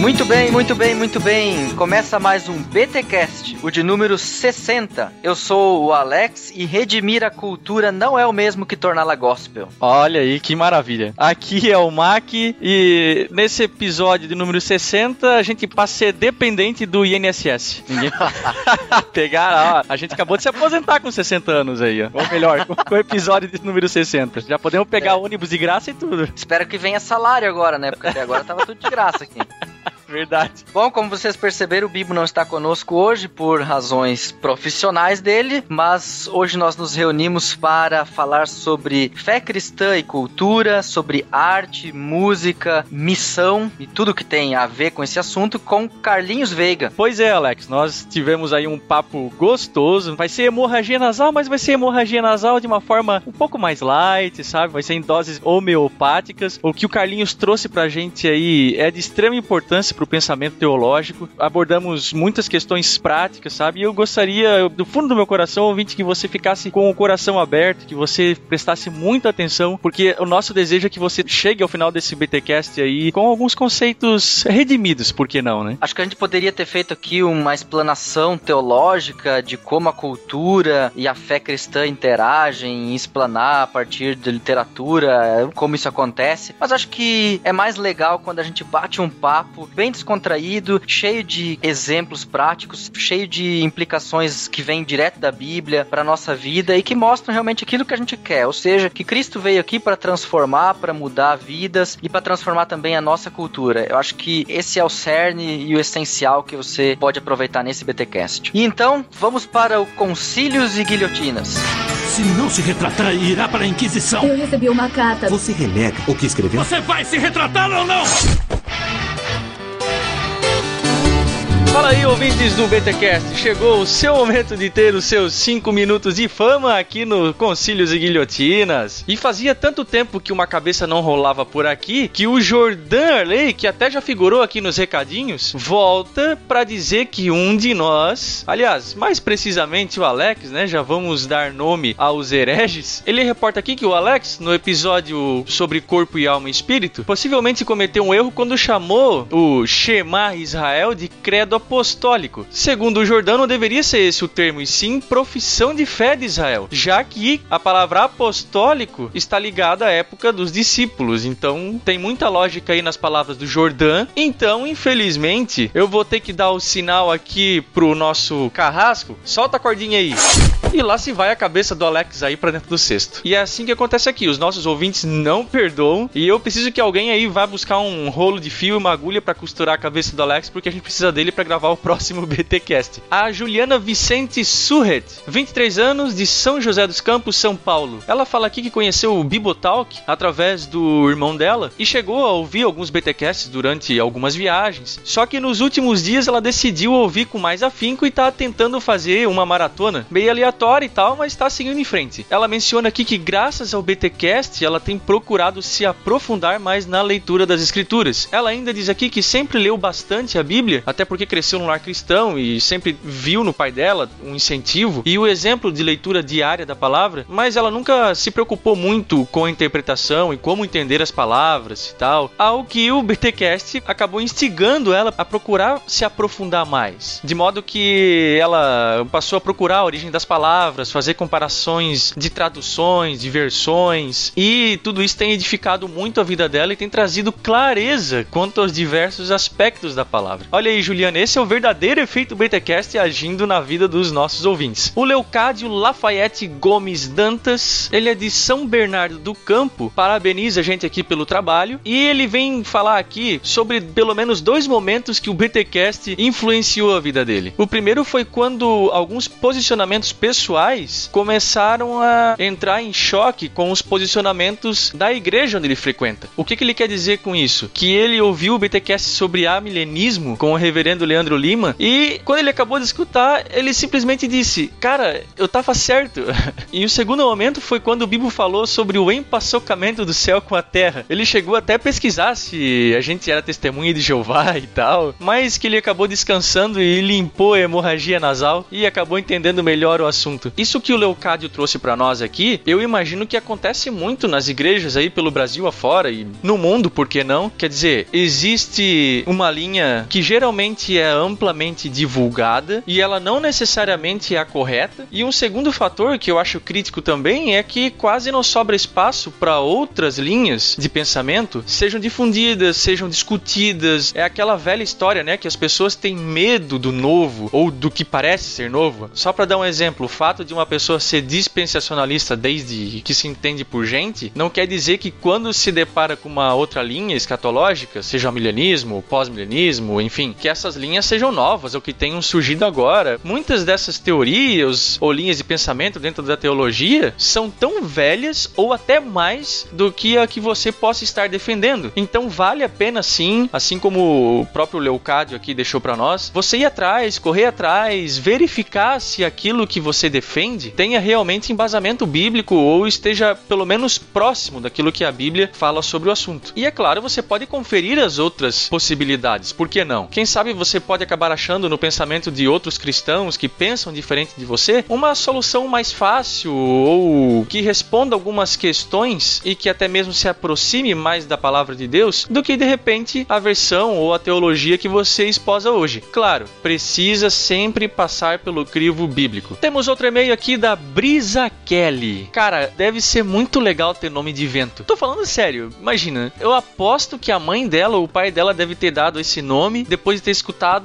Muito bem, muito bem, muito bem. Começa mais um BTcast, o de número 60. Eu sou o Alex e redimir a cultura não é o mesmo que torná-la gospel. Olha aí que maravilha. Aqui é o Mac e nesse episódio de número 60 a gente passa a ser dependente do INSS. Ninguém pegar, ó, a gente acabou de se aposentar com 60 anos aí, ó. ou melhor, com o episódio de número 60. Já podemos pegar é. ônibus de graça e tudo. Espero que venha salário agora, né? Porque até agora tava tudo de graça aqui. Verdade. Bom, como vocês perceberam, o Bibo não está conosco hoje por razões profissionais dele, mas hoje nós nos reunimos para falar sobre fé cristã e cultura, sobre arte, música, missão e tudo que tem a ver com esse assunto com Carlinhos Veiga. Pois é, Alex, nós tivemos aí um papo gostoso. Vai ser hemorragia nasal, mas vai ser hemorragia nasal de uma forma um pouco mais light, sabe? Vai ser em doses homeopáticas. O que o Carlinhos trouxe pra gente aí é de extrema importância para o pensamento teológico. Abordamos muitas questões práticas, sabe? E eu gostaria, do fundo do meu coração, ouvinte, que você ficasse com o coração aberto, que você prestasse muita atenção, porque o nosso desejo é que você chegue ao final desse BTcast aí com alguns conceitos redimidos, por que não, né? Acho que a gente poderia ter feito aqui uma explanação teológica de como a cultura e a fé cristã interagem, explanar a partir de literatura, como isso acontece. Mas acho que é mais legal quando a gente bate um papo bem bem descontraído, cheio de exemplos práticos, cheio de implicações que vêm direto da Bíblia para nossa vida e que mostram realmente aquilo que a gente quer, ou seja, que Cristo veio aqui para transformar, para mudar vidas e para transformar também a nossa cultura. Eu acho que esse é o cerne e o essencial que você pode aproveitar nesse BTcast. E então, vamos para o Concílios e Guilhotinas. Se não se retratar, irá para a Inquisição. Eu recebi uma carta. Você renega o que escreveu? Você vai se retratar ou não? Fala aí, ouvintes do BTcast. Chegou o seu momento de ter os seus 5 minutos de fama aqui no Concílios e Guilhotinas. E fazia tanto tempo que uma cabeça não rolava por aqui que o Jordan Arley, que até já figurou aqui nos recadinhos, volta para dizer que um de nós, aliás, mais precisamente o Alex, né? Já vamos dar nome aos hereges. Ele reporta aqui que o Alex, no episódio sobre corpo e alma e espírito, possivelmente cometeu um erro quando chamou o Shema Israel de credo apostólico. Segundo o Jordão, não deveria ser esse o termo, e sim profissão de fé de Israel, já que a palavra apostólico está ligada à época dos discípulos. Então tem muita lógica aí nas palavras do Jordão. Então, infelizmente, eu vou ter que dar o sinal aqui pro nosso carrasco. Solta a cordinha aí. E lá se vai a cabeça do Alex aí para dentro do cesto. E é assim que acontece aqui. Os nossos ouvintes não perdoam. E eu preciso que alguém aí vá buscar um rolo de fio e uma agulha para costurar a cabeça do Alex, porque a gente precisa dele para gravar o próximo BTcast. A Juliana Vicente Surret, 23 anos, de São José dos Campos, São Paulo. Ela fala aqui que conheceu o Bibotalk através do irmão dela e chegou a ouvir alguns BTcasts durante algumas viagens. Só que nos últimos dias ela decidiu ouvir com mais afinco e tá tentando fazer uma maratona meio aleatória e tal, mas tá seguindo em frente. Ela menciona aqui que graças ao BTcast ela tem procurado se aprofundar mais na leitura das escrituras. Ela ainda diz aqui que sempre leu bastante a Bíblia, até porque cresceu num lar cristão e sempre viu no pai dela um incentivo e o exemplo de leitura diária da palavra, mas ela nunca se preocupou muito com a interpretação e como entender as palavras e tal. Ao que o BTcast acabou instigando ela a procurar se aprofundar mais, de modo que ela passou a procurar a origem das palavras, fazer comparações de traduções, de versões e tudo isso tem edificado muito a vida dela e tem trazido clareza quanto aos diversos aspectos da palavra. Olha aí, Juliana, esse é o verdadeiro efeito BTcast agindo na vida dos nossos ouvintes. O Leocádio Lafayette Gomes Dantas, ele é de São Bernardo do Campo, parabeniza a gente aqui pelo trabalho e ele vem falar aqui sobre pelo menos dois momentos que o BTcast influenciou a vida dele. O primeiro foi quando alguns posicionamentos pessoais começaram a entrar em choque com os posicionamentos da igreja onde ele frequenta. O que, que ele quer dizer com isso? Que ele ouviu o BTcast sobre amilenismo com o reverendo Leandro Lima. E quando ele acabou de escutar, ele simplesmente disse: Cara, eu tava certo. e o segundo momento foi quando o Bibo falou sobre o empaçocamento do céu com a terra. Ele chegou até a pesquisar se a gente era testemunha de Jeová e tal, mas que ele acabou descansando e limpou a hemorragia nasal e acabou entendendo melhor o assunto assunto. Isso que o Leocádio trouxe para nós aqui, eu imagino que acontece muito nas igrejas aí pelo Brasil afora e no mundo, por que não? Quer dizer, existe uma linha que geralmente é amplamente divulgada e ela não necessariamente é a correta. E um segundo fator que eu acho crítico também é que quase não sobra espaço para outras linhas de pensamento sejam difundidas, sejam discutidas. É aquela velha história, né, que as pessoas têm medo do novo ou do que parece ser novo. Só para dar um exemplo, o fato de uma pessoa ser dispensacionalista desde que se entende por gente, não quer dizer que quando se depara com uma outra linha escatológica, seja o milenismo, pós-milenismo, enfim, que essas linhas sejam novas ou que tenham surgido agora. Muitas dessas teorias ou linhas de pensamento dentro da teologia são tão velhas ou até mais do que a que você possa estar defendendo. Então vale a pena sim, assim como o próprio Leucádio aqui deixou para nós, você ir atrás, correr atrás, verificar se aquilo que você defende tenha realmente embasamento bíblico ou esteja pelo menos próximo daquilo que a Bíblia fala sobre o assunto. E é claro, você pode conferir as outras possibilidades, por que não? Quem sabe você pode acabar achando no pensamento de outros cristãos que pensam diferente de você uma solução mais fácil ou que responda algumas questões e que até mesmo se aproxime mais da palavra de Deus do que de repente a versão ou a teologia que você esposa hoje. Claro, precisa sempre passar pelo crivo bíblico. Temos outro e-mail aqui da Brisa Kelly. Cara, deve ser muito legal ter nome de vento. Tô falando sério, imagina. Eu aposto que a mãe dela ou o pai dela deve ter dado esse nome depois de ter escutado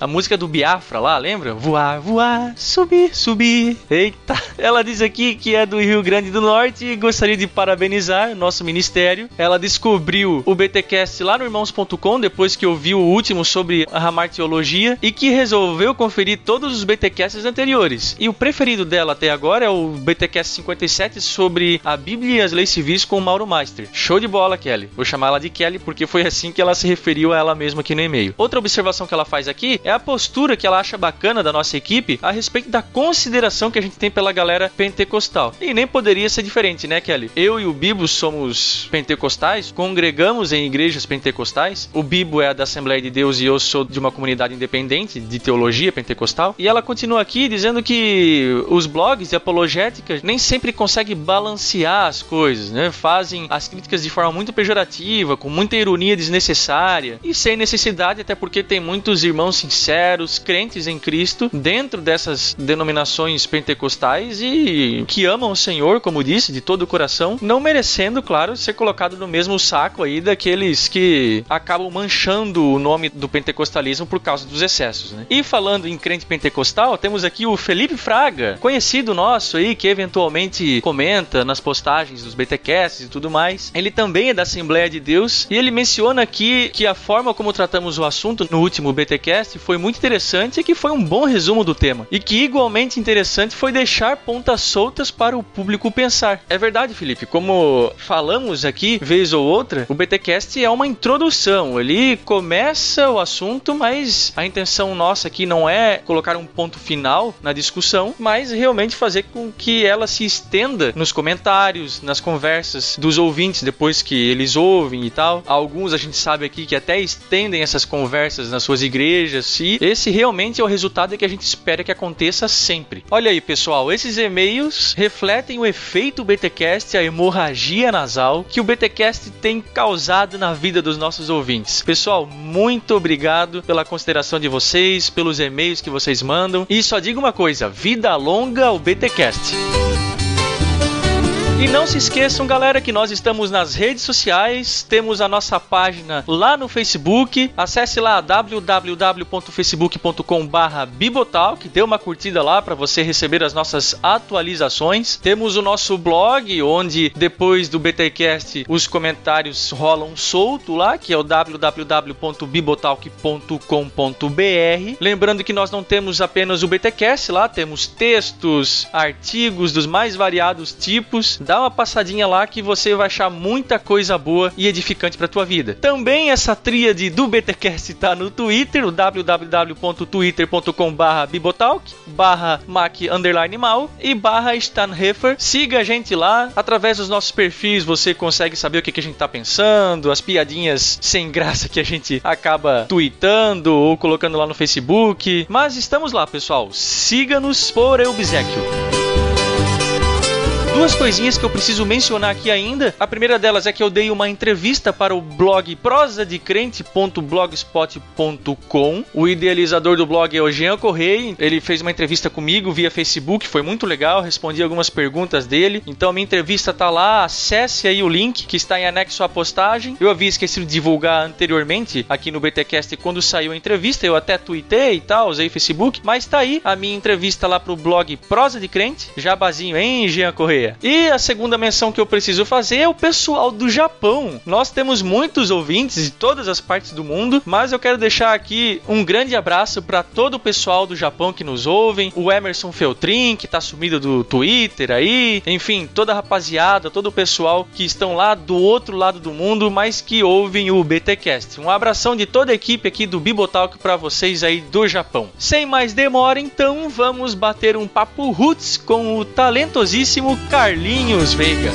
a música do Biafra lá, lembra? Voar, voar, subir, subir. Eita. Ela diz aqui que é do Rio Grande do Norte e gostaria de parabenizar nosso ministério. Ela descobriu o BTcast lá no irmãos.com depois que ouviu o último sobre a Ramartiologia e que resolveu conferir todos os BTcasts anteriores. E o preferido dela até agora é o BTcast 57 sobre a Bíblia e as leis civis com o Mauro Meister. Show de bola, Kelly. Vou chamar ela de Kelly porque foi assim que ela se referiu a ela mesma aqui no e-mail. Outra observação que ela faz aqui é a postura que ela acha bacana da nossa equipe a respeito da consideração que a gente tem pela galera pentecostal. E nem poderia ser diferente, né, Kelly? Eu e o Bibo somos pentecostais, congregamos em igrejas pentecostais. O Bibo é da Assembleia de Deus e eu sou de uma comunidade independente de teologia pentecostal. E ela continua aqui dizendo que os blogs de apologética nem sempre conseguem balancear as coisas, né? Fazem as críticas de forma muito pejorativa, com muita ironia desnecessária e sem necessidade, até porque tem muitos irmãos sinceros, crentes em Cristo, dentro dessas denominações pentecostais e que amam o Senhor, como disse, de todo o coração, não merecendo, claro, ser colocado no mesmo saco aí daqueles que acabam manchando o nome do pentecostalismo por causa dos excessos, né? E falando em crente pentecostal, temos aqui o Felipe Fraga, conhecido nosso aí, que eventualmente comenta nas postagens dos BTcasts e tudo mais. Ele também é da Assembleia de Deus e ele menciona aqui que a forma como tratamos o assunto no último BTcast foi muito interessante e que foi um bom resumo do tema. E que igualmente interessante foi deixar pontas soltas para o público pensar. É verdade, Felipe, como falamos aqui vez ou outra, o BTcast é uma introdução. Ele começa o assunto, mas a intenção nossa aqui não é colocar um ponto final na discussão, mas realmente fazer com que ela se estenda nos comentários, nas conversas dos ouvintes depois que eles ouvem e tal. Alguns a gente sabe aqui que até estendem essas conversas nas suas igrejas e esse realmente é o resultado que a gente espera que aconteça sempre. Olha aí, pessoal, esses e-mails refletem o efeito BTcast, a hemorragia nasal que o BTcast tem causado na vida dos nossos ouvintes. Pessoal, muito obrigado pela consideração de vocês, pelos e-mails que vocês mandam. E só digo uma coisa: vida longa ao BTcast. E não se esqueçam, galera, que nós estamos nas redes sociais, temos a nossa página lá no Facebook. Acesse lá www.facebook.com/bibotalk, dê uma curtida lá para você receber as nossas atualizações. Temos o nosso blog, onde depois do BTcast os comentários rolam solto lá, que é o www.bibotalk.com.br. Lembrando que nós não temos apenas o BTcast lá, temos textos, artigos dos mais variados tipos dá uma passadinha lá que você vai achar muita coisa boa e edificante pra tua vida. Também essa tríade do BTcast tá no Twitter, o www.twitter.com barra bibotalk, barra mac underline mal e barra stanhefer. Siga a gente lá, através dos nossos perfis você consegue saber o que, a gente tá pensando, as piadinhas sem graça que a gente acaba tweetando ou colocando lá no Facebook. Mas estamos lá, pessoal. Siga-nos por Eubizéquio. Duas coisinhas que eu preciso mencionar aqui ainda. A primeira delas é que eu dei uma entrevista para o blog prosadecrente.blogspot.com. O idealizador do blog é o Jean Correia. Ele fez uma entrevista comigo via Facebook, foi muito legal, respondi algumas perguntas dele. Então a minha entrevista tá lá, acesse aí o link que está em anexo à postagem. Eu havia esquecido de divulgar anteriormente aqui no BTcast quando saiu a entrevista, eu até tuitei e tal, usei Facebook, mas tá aí a minha entrevista lá pro blog Prosa de Crente, jabazinho, hein, Jean Correia? E a segunda menção que eu preciso fazer é o pessoal do Japão. Nós temos muitos ouvintes de todas as partes do mundo, mas eu quero deixar aqui um grande abraço para todo o pessoal do Japão que nos ouvem, o Emerson Feltrin, que tá sumido do Twitter aí, enfim, toda a rapaziada, todo o pessoal que estão lá do outro lado do mundo, mas que ouvem o BTcast. Um abração de toda a equipe aqui do Bibotalk para vocês aí do Japão. Sem mais demora, então vamos bater um papo roots com o talentosíssimo Carlinhos Veiga.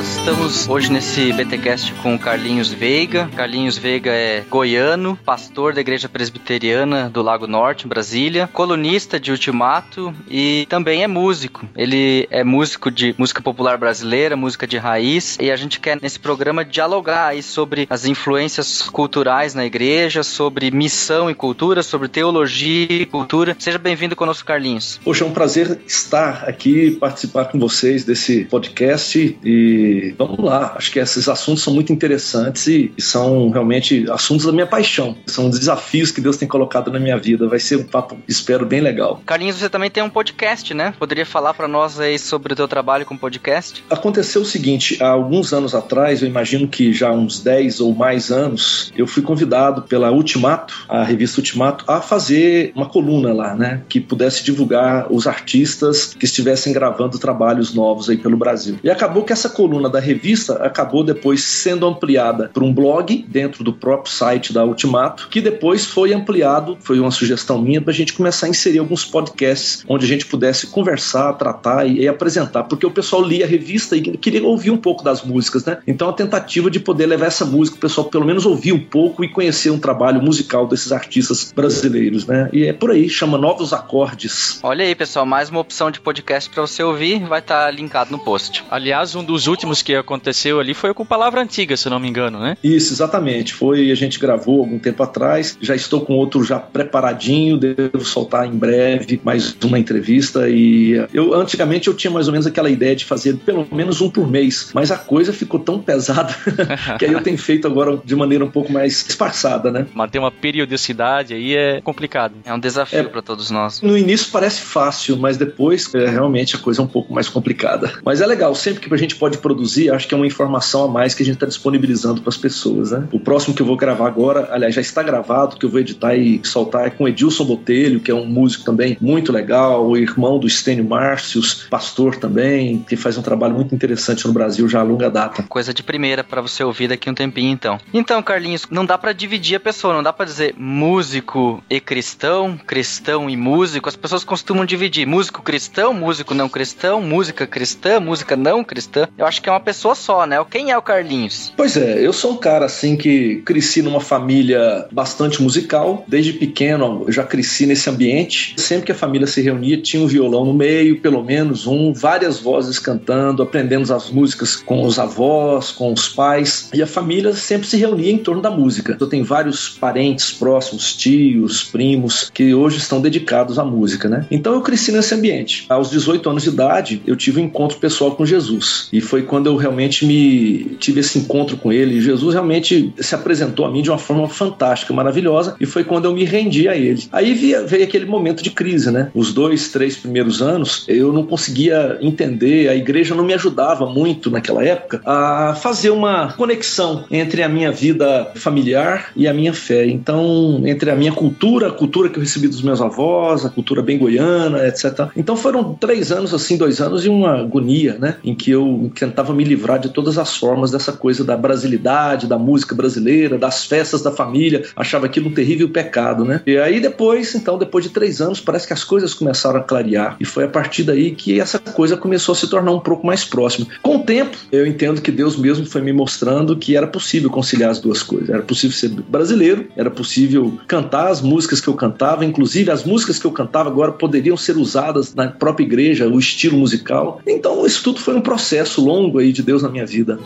Nós estamos hoje nesse BTcast com o Carlinhos Veiga. Carlinhos Veiga é goiano, pastor da Igreja Presbiteriana do Lago Norte, Brasília, colunista de Ultimato e também é músico. Ele é músico de música popular brasileira, música de raiz, e a gente quer nesse programa dialogar aí sobre as influências culturais na igreja, sobre missão e cultura, sobre teologia e cultura. Seja bem-vindo conosco, Carlinhos. Poxa, é um prazer estar aqui, participar com vocês desse podcast e vamos lá, acho que esses assuntos são muito interessantes e, e, são realmente assuntos da minha paixão. São desafios que Deus tem colocado na minha vida. Vai ser um papo, espero, bem legal. Carlinhos, você também tem um podcast, né? Poderia falar para nós aí sobre o teu trabalho com podcast? Aconteceu o seguinte, há alguns anos atrás, eu imagino que já uns 10 ou mais anos, eu fui convidado pela Ultimato, a revista Ultimato, a fazer uma coluna lá, né? Que pudesse divulgar os artistas que estivessem gravando trabalhos novos aí pelo Brasil. E acabou que essa coluna coluna da revista acabou depois sendo ampliada para um blog dentro do próprio site da Ultimato, que depois foi ampliado, foi uma sugestão minha para a gente começar a inserir alguns podcasts onde a gente pudesse conversar, tratar e, e, apresentar, porque o pessoal lia a revista e queria ouvir um pouco das músicas, né? Então a tentativa de poder levar essa música, o pessoal pelo menos ouvir um pouco e conhecer um trabalho musical desses artistas brasileiros, né? E é por aí, chama Novos Acordes. Olha aí, pessoal, mais uma opção de podcast para você ouvir, vai estar tá linkado no post. Aliás, um dos últimos últimos que aconteceu ali foi com palavra antiga, se não me engano, né? Isso, exatamente. Foi, a gente gravou algum tempo atrás. Já estou com outro já preparadinho, devo soltar em breve mais uma entrevista. E eu antigamente eu tinha mais ou menos aquela ideia de fazer pelo menos um por mês, mas a coisa ficou tão pesada que aí eu tenho feito agora de maneira um pouco mais espaçada, né? Manter uma periodicidade aí é complicado. É um desafio é, para todos nós. No início parece fácil, mas depois é, realmente a coisa é um pouco mais complicada. Mas é legal, sempre que a gente pode produzir acho que é uma informação a mais que a gente está disponibilizando para as pessoas, né? O próximo que eu vou gravar agora, aliás, já está gravado, que eu vou editar e soltar é com Edilson Botelho, que é um músico também muito legal, o irmão do Estênio Márcios, pastor também, que faz um trabalho muito interessante no Brasil já há longa data. Coisa de primeira para você ouvir daqui um tempinho, então. Então, Carlinhos, não dá para dividir a pessoa, não dá para dizer músico e cristão, cristão e músico. As pessoas costumam dividir músico cristão, músico não cristão, música cristã, música não cristã. Eu acho que é uma pessoa só, né? Quem é o Carlinhos? Pois é, eu sou um cara assim que cresci numa família bastante musical. Desde pequeno eu já cresci nesse ambiente. Sempre que a família se reunia, tinha um violão no meio, pelo menos um, várias vozes cantando, aprendendo as músicas com os avós, com os pais. E a família sempre se reunia em torno da música. Eu tenho vários parentes próximos, tios, primos, que hoje estão dedicados à música, né? Então eu cresci nesse ambiente. Aos 18 anos de idade, eu tive um encontro pessoal com Jesus. E foi quando eu realmente me tive esse encontro com ele. Jesus realmente se apresentou a mim de uma forma fantástica, maravilhosa, e foi quando eu me rendi a ele. Aí veio aquele momento de crise, né? Os dois, três primeiros anos, eu não conseguia entender, a igreja não me ajudava muito naquela época a fazer uma conexão entre a minha vida familiar e a minha fé. Então, entre a minha cultura, a cultura que eu recebi dos meus avós, a cultura bem goiana, etc. Então foram três anos, assim, dois anos de uma agonia, né? Em que eu tentava me livrar de todas as formas dessa coisa da brasilidade, da música brasileira, das festas da família. Achava aquilo um terrível pecado, né? E aí depois, então, depois de três anos, parece que as coisas começaram a clarear. E foi a partir daí que essa coisa começou a se tornar um pouco mais próxima. Com o tempo, eu entendo que Deus mesmo foi me mostrando que era possível conciliar as duas coisas. Era possível ser brasileiro, era possível cantar as músicas que eu cantava, inclusive as músicas que eu cantava agora poderiam ser usadas na própria igreja, o estilo musical. Então, isso tudo foi um processo longo aí de Deus na minha vida.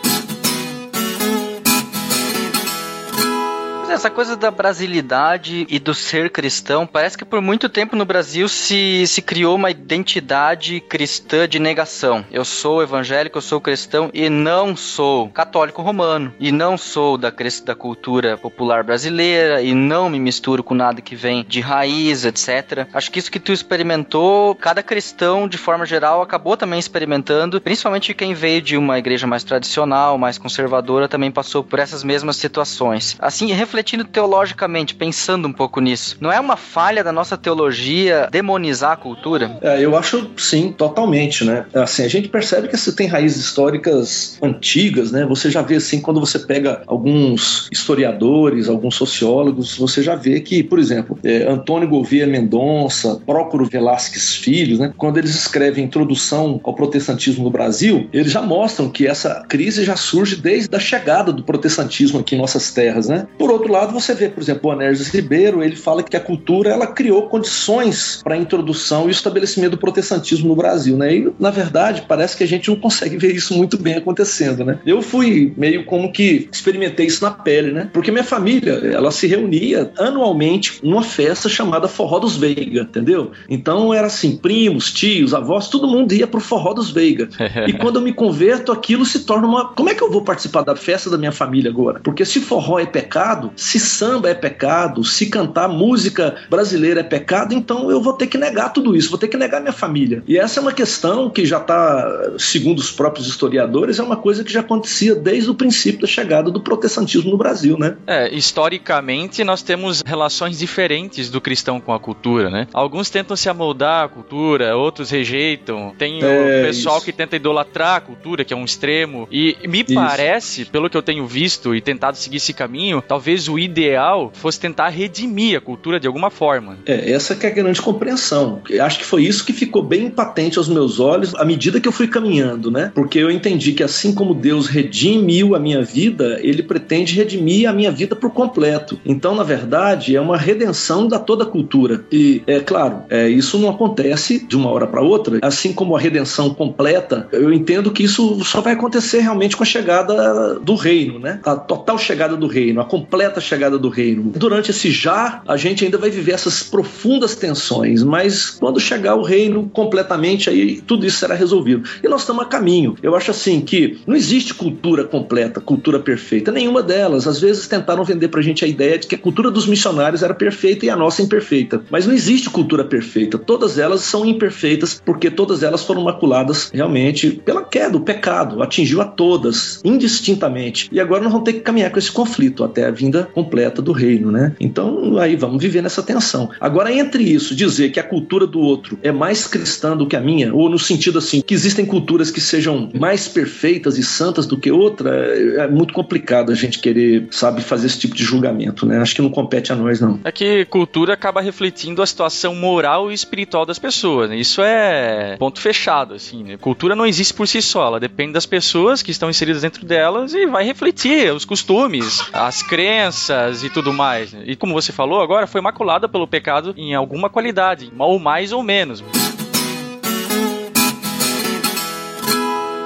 Essa coisa da brasilidade e do ser cristão, parece que por muito tempo no Brasil se, se criou uma identidade cristã de negação. Eu sou evangélico, eu sou cristão e não sou católico romano. E não sou da, da cultura popular brasileira e não me misturo com nada que vem de raiz, etc. Acho que isso que tu experimentou, cada cristão, de forma geral, acabou também experimentando, principalmente quem veio de uma igreja mais tradicional, mais conservadora, também passou por essas mesmas situações. Assim, refletindo teologicamente, pensando um pouco nisso, não é uma falha da nossa teologia demonizar a cultura? É, eu acho sim, totalmente, né? Assim, a gente percebe que você tem raízes históricas antigas, né? Você já vê assim, quando você pega alguns historiadores, alguns sociólogos, você já vê que, por exemplo, é, Antônio Gouveia Mendonça, Prócoro Velasquez Filho, né? Quando eles escrevem Introdução ao Protestantismo no Brasil, eles já mostram que essa crise já surge desde a chegada do protestantismo aqui em nossas terras, né? Por outro lado, você vê, por exemplo, o Anérgio Ribeiro, ele fala que a cultura ela criou condições para a introdução e o estabelecimento do protestantismo no Brasil, né? E, na verdade, parece que a gente não consegue ver isso muito bem acontecendo, né? Eu fui meio como que experimentei isso na pele, né? Porque minha família, ela se reunia anualmente numa festa chamada Forró dos Veiga, entendeu? Então era assim, primos, tios, avós, todo mundo ia pro Forró dos Veiga. e quando eu me converto, aquilo se torna uma... Como é que eu vou participar da festa da minha família agora? Porque se forró é pecado, se samba é pecado, se cantar música brasileira é pecado, então eu vou ter que negar tudo isso, vou ter que negar minha família. E essa é uma questão que já está, segundo os próprios historiadores, é uma coisa que já acontecia desde o princípio da chegada do protestantismo no Brasil, né? É, historicamente nós temos relações diferentes do cristão com a cultura, né? Alguns tentam se amoldar à cultura, outros rejeitam. Tem é, o pessoal isso. que tenta idolatrar a cultura, que é um extremo. E me isso. parece, pelo que eu tenho visto e tentado seguir esse caminho, talvez o o ideal fosse tentar redimir a cultura de alguma forma. É, essa que é a grande compreensão. Acho que foi isso que ficou bem patente aos meus olhos à medida que eu fui caminhando, né? Porque eu entendi que assim como Deus redimiu a minha vida, ele pretende redimir a minha vida por completo. Então, na verdade, é uma redenção da toda a cultura. E, é claro, é, isso não acontece de uma hora para outra. Assim como a redenção completa, eu entendo que isso só vai acontecer realmente com a chegada do reino, né? A total chegada do reino, a completa chegada do reino. Durante esse já, a gente ainda vai viver essas profundas tensões, mas quando chegar o reino completamente, aí tudo isso será resolvido. E nós estamos a caminho. Eu acho assim que não existe cultura completa, cultura perfeita, nenhuma delas. Às vezes tentaram vender pra gente a ideia de que a cultura dos missionários era perfeita e a nossa imperfeita. Mas não existe cultura perfeita. Todas elas são imperfeitas porque todas elas foram maculadas realmente pela queda, o pecado. Atingiu a todas, indistintamente. E agora nós vamos ter que caminhar com esse conflito até a vinda completa do reino, né? Então, aí vamos viver nessa tensão. Agora, entre isso, dizer que a cultura do outro é mais cristã do que a minha, ou no sentido assim, que existem culturas que sejam mais perfeitas e santas do que outra, é, é muito complicado a gente querer, sabe, fazer esse tipo de julgamento, né? Acho que não compete a nós, não. É que cultura acaba refletindo a situação moral e espiritual das pessoas, né? Isso é ponto fechado, assim, né? Cultura não existe por si só, ela depende das pessoas que estão inseridas dentro delas e vai refletir os costumes, as crenças, e tudo mais. E como você falou agora, foi maculada pelo pecado em alguma qualidade, ou mais ou menos.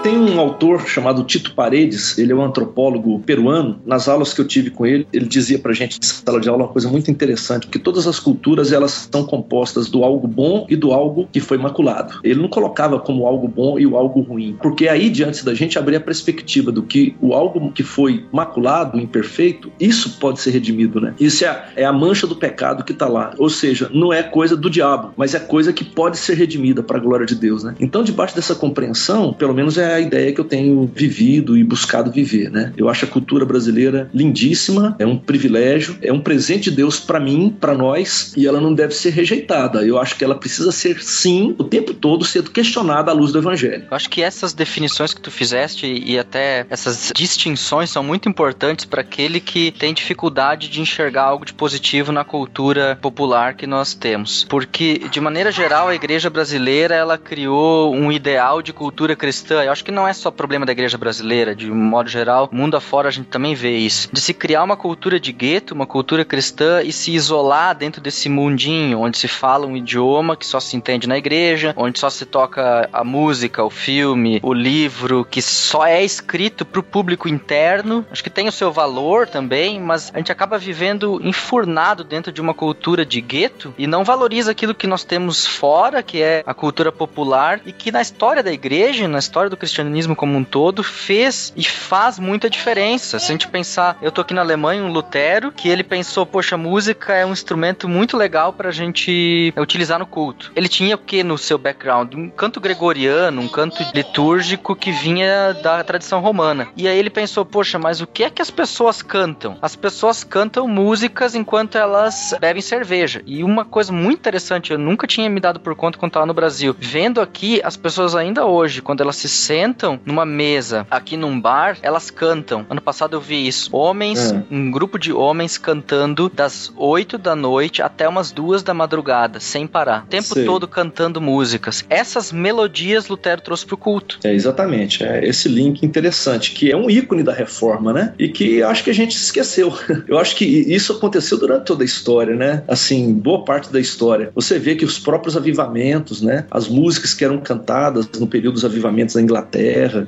Tem um autor chamado Tito Paredes, ele é um antropólogo peruano. Nas aulas que eu tive com ele, ele dizia pra gente em sala de aula uma coisa muito interessante, porque todas as culturas elas são compostas do algo bom e do algo que foi maculado. Ele não colocava como algo bom e o algo ruim, porque aí diante da gente abria a perspectiva do que o algo que foi maculado, imperfeito, isso pode ser redimido, né? Isso é a, é a mancha do pecado que tá lá. Ou seja, não é coisa do diabo, mas é coisa que pode ser redimida para a glória de Deus, né? Então, debaixo dessa compreensão, pelo menos é a ideia que eu tenho vivido e buscado viver, né? Eu acho a cultura brasileira lindíssima, é um privilégio, é um presente de Deus para mim, para nós, e ela não deve ser rejeitada. Eu acho que ela precisa ser, sim, o tempo todo sendo questionada à luz do evangelho. Eu acho que essas definições que tu fizeste e até essas distinções são muito importantes para aquele que tem dificuldade de enxergar algo de positivo na cultura popular que nós temos. Porque, de maneira geral, a igreja brasileira ela criou um ideal de cultura cristã. Eu acho que não é só problema da igreja brasileira, de um modo geral, mundo afora a gente também vê isso. De se criar uma cultura de gueto, uma cultura cristã e se isolar dentro desse mundinho onde se fala um idioma que só se entende na igreja, onde só se toca a música, o filme, o livro, que só é escrito para o público interno. Acho que tem o seu valor também, mas a gente acaba vivendo enfurnado dentro de uma cultura de gueto e não valoriza aquilo que nós temos fora, que é a cultura popular e que na história da igreja, na história do cristianismo como um todo, fez e faz muita diferença. Se a gente pensar, eu tô aqui na Alemanha, um Lutero, que ele pensou, poxa, música é um instrumento muito legal pra gente utilizar no culto. Ele tinha o que no seu background? Um canto gregoriano, um canto litúrgico que vinha da tradição romana. E aí ele pensou, poxa, mas o que é que as pessoas cantam? As pessoas cantam músicas enquanto elas bebem cerveja. E uma coisa muito interessante, eu nunca tinha me dado por conta quando estava no Brasil. Vendo aqui, as pessoas ainda hoje, quando elas se sentam numa mesa, aqui num bar, elas cantam. Ano passado eu vi isso. Homens, é. um grupo de homens cantando das 8 da noite até umas duas da madrugada, sem parar. O tempo Sei. todo cantando músicas. Essas melodias Lutero trouxe pro culto. É, exatamente. É esse link interessante, que é um ícone da reforma, né? E que acho que a gente esqueceu. Eu acho que isso aconteceu durante toda a história, né? Assim, boa parte da história. Você vê que os próprios avivamentos, né? As músicas que eram cantadas no período dos avivamentos na Inglaterra,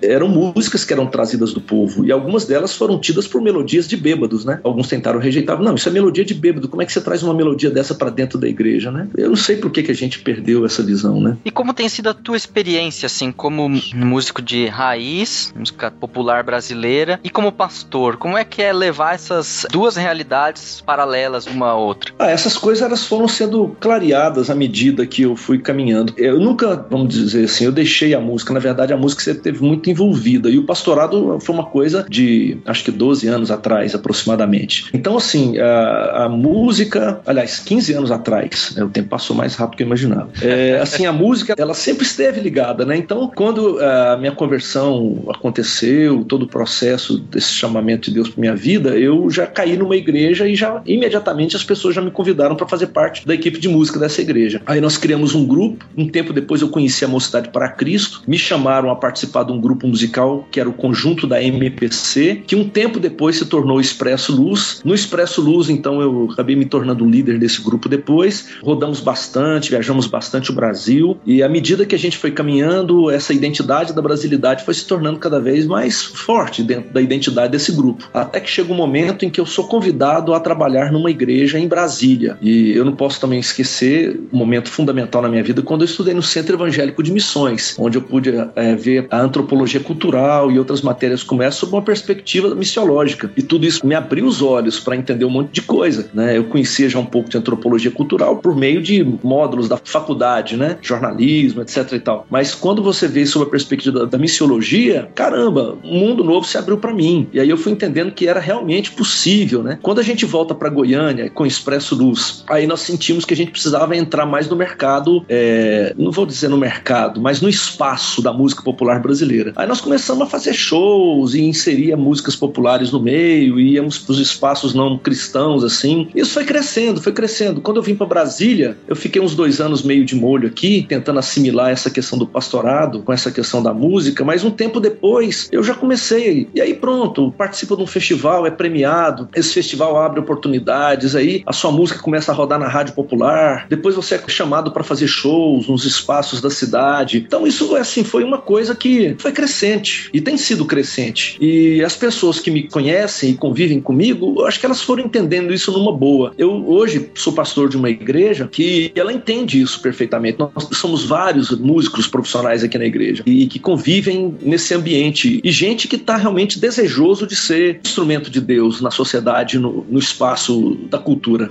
eram músicas que eram trazidas do povo. E algumas delas foram tidas por melodias de bêbados, né? Alguns tentaram rejeitar. Não, isso é melodia de bêbado. Como é que você traz uma melodia dessa para dentro da igreja, né? Eu não sei por que, que a gente perdeu essa visão, né? E como tem sido a tua experiência, assim, como músico de raiz, música popular brasileira, e como pastor? Como é que é levar essas duas realidades paralelas uma à outra? Ah, essas coisas elas foram sendo clareadas à medida que eu fui caminhando. Eu nunca, vamos dizer assim, eu deixei a música. Na verdade, a música sempre teve muito envolvida. E o pastorado foi uma coisa de, acho que 12 anos atrás, aproximadamente. Então, assim, a, a música, aliás, 15 anos atrás, né, o tempo passou mais rápido do que eu imaginava. É, assim, a música, ela sempre esteve ligada, né? Então, quando a minha conversão aconteceu, todo o processo desse chamamento de Deus para minha vida, eu já caí numa igreja e já imediatamente as pessoas já me convidaram para fazer parte da equipe de música dessa igreja. Aí nós criamos um grupo. Um tempo depois eu conheci a Mocidade para Cristo. Me chamaram a participar de um grupo musical que era o conjunto da MPC, que um tempo depois se tornou Expresso Luz. No Expresso Luz, então, eu acabei me tornando líder desse grupo depois. Rodamos bastante, viajamos bastante o Brasil e à medida que a gente foi caminhando, essa identidade da brasilidade foi se tornando cada vez mais forte dentro da identidade desse grupo. Até que chega um momento em que eu sou convidado a trabalhar numa igreja em Brasília. E eu não posso também esquecer um momento fundamental na minha vida quando eu estudei no Centro Evangélico de Missões, onde eu pude é, ver a antropologia cultural e outras matérias como essa sob uma perspectiva missiológica. E tudo isso me abriu os olhos para entender um monte de coisa. Né? Eu conhecia já um pouco de antropologia cultural por meio de módulos da faculdade, né? jornalismo, etc. e tal. Mas quando você vê sob a perspectiva da, da missiologia, caramba, um mundo novo se abriu para mim. E aí eu fui entendendo que era realmente possível. Né? Quando a gente volta para Goiânia com Expresso Luz, aí nós sentimos que a gente precisava entrar mais no mercado, é, não vou dizer no mercado, mas no espaço da música popular brasileira. Aí nós começamos a fazer shows e inserir músicas populares no meio, íamos para os espaços não cristãos, assim. Isso foi crescendo, foi crescendo. Quando eu vim para Brasília, eu fiquei uns dois anos meio de molho aqui, tentando assimilar essa questão do pastorado com essa questão da música, mas um tempo depois eu já comecei. E aí pronto, participo de um festival, é premiado, esse festival abre oportunidades, aí a sua música começa a rodar na rádio popular, depois você é chamado para fazer shows nos espaços da cidade. Então isso assim foi uma coisa que foi crescente e tem sido crescente. E as pessoas que me conhecem e convivem comigo, eu acho que elas foram entendendo isso numa boa. Eu hoje sou pastor de uma igreja que ela entende isso perfeitamente. Nós somos vários músicos profissionais aqui na igreja e que convivem nesse ambiente e gente que está realmente desejoso de ser instrumento de Deus na sociedade, no, no espaço da cultura.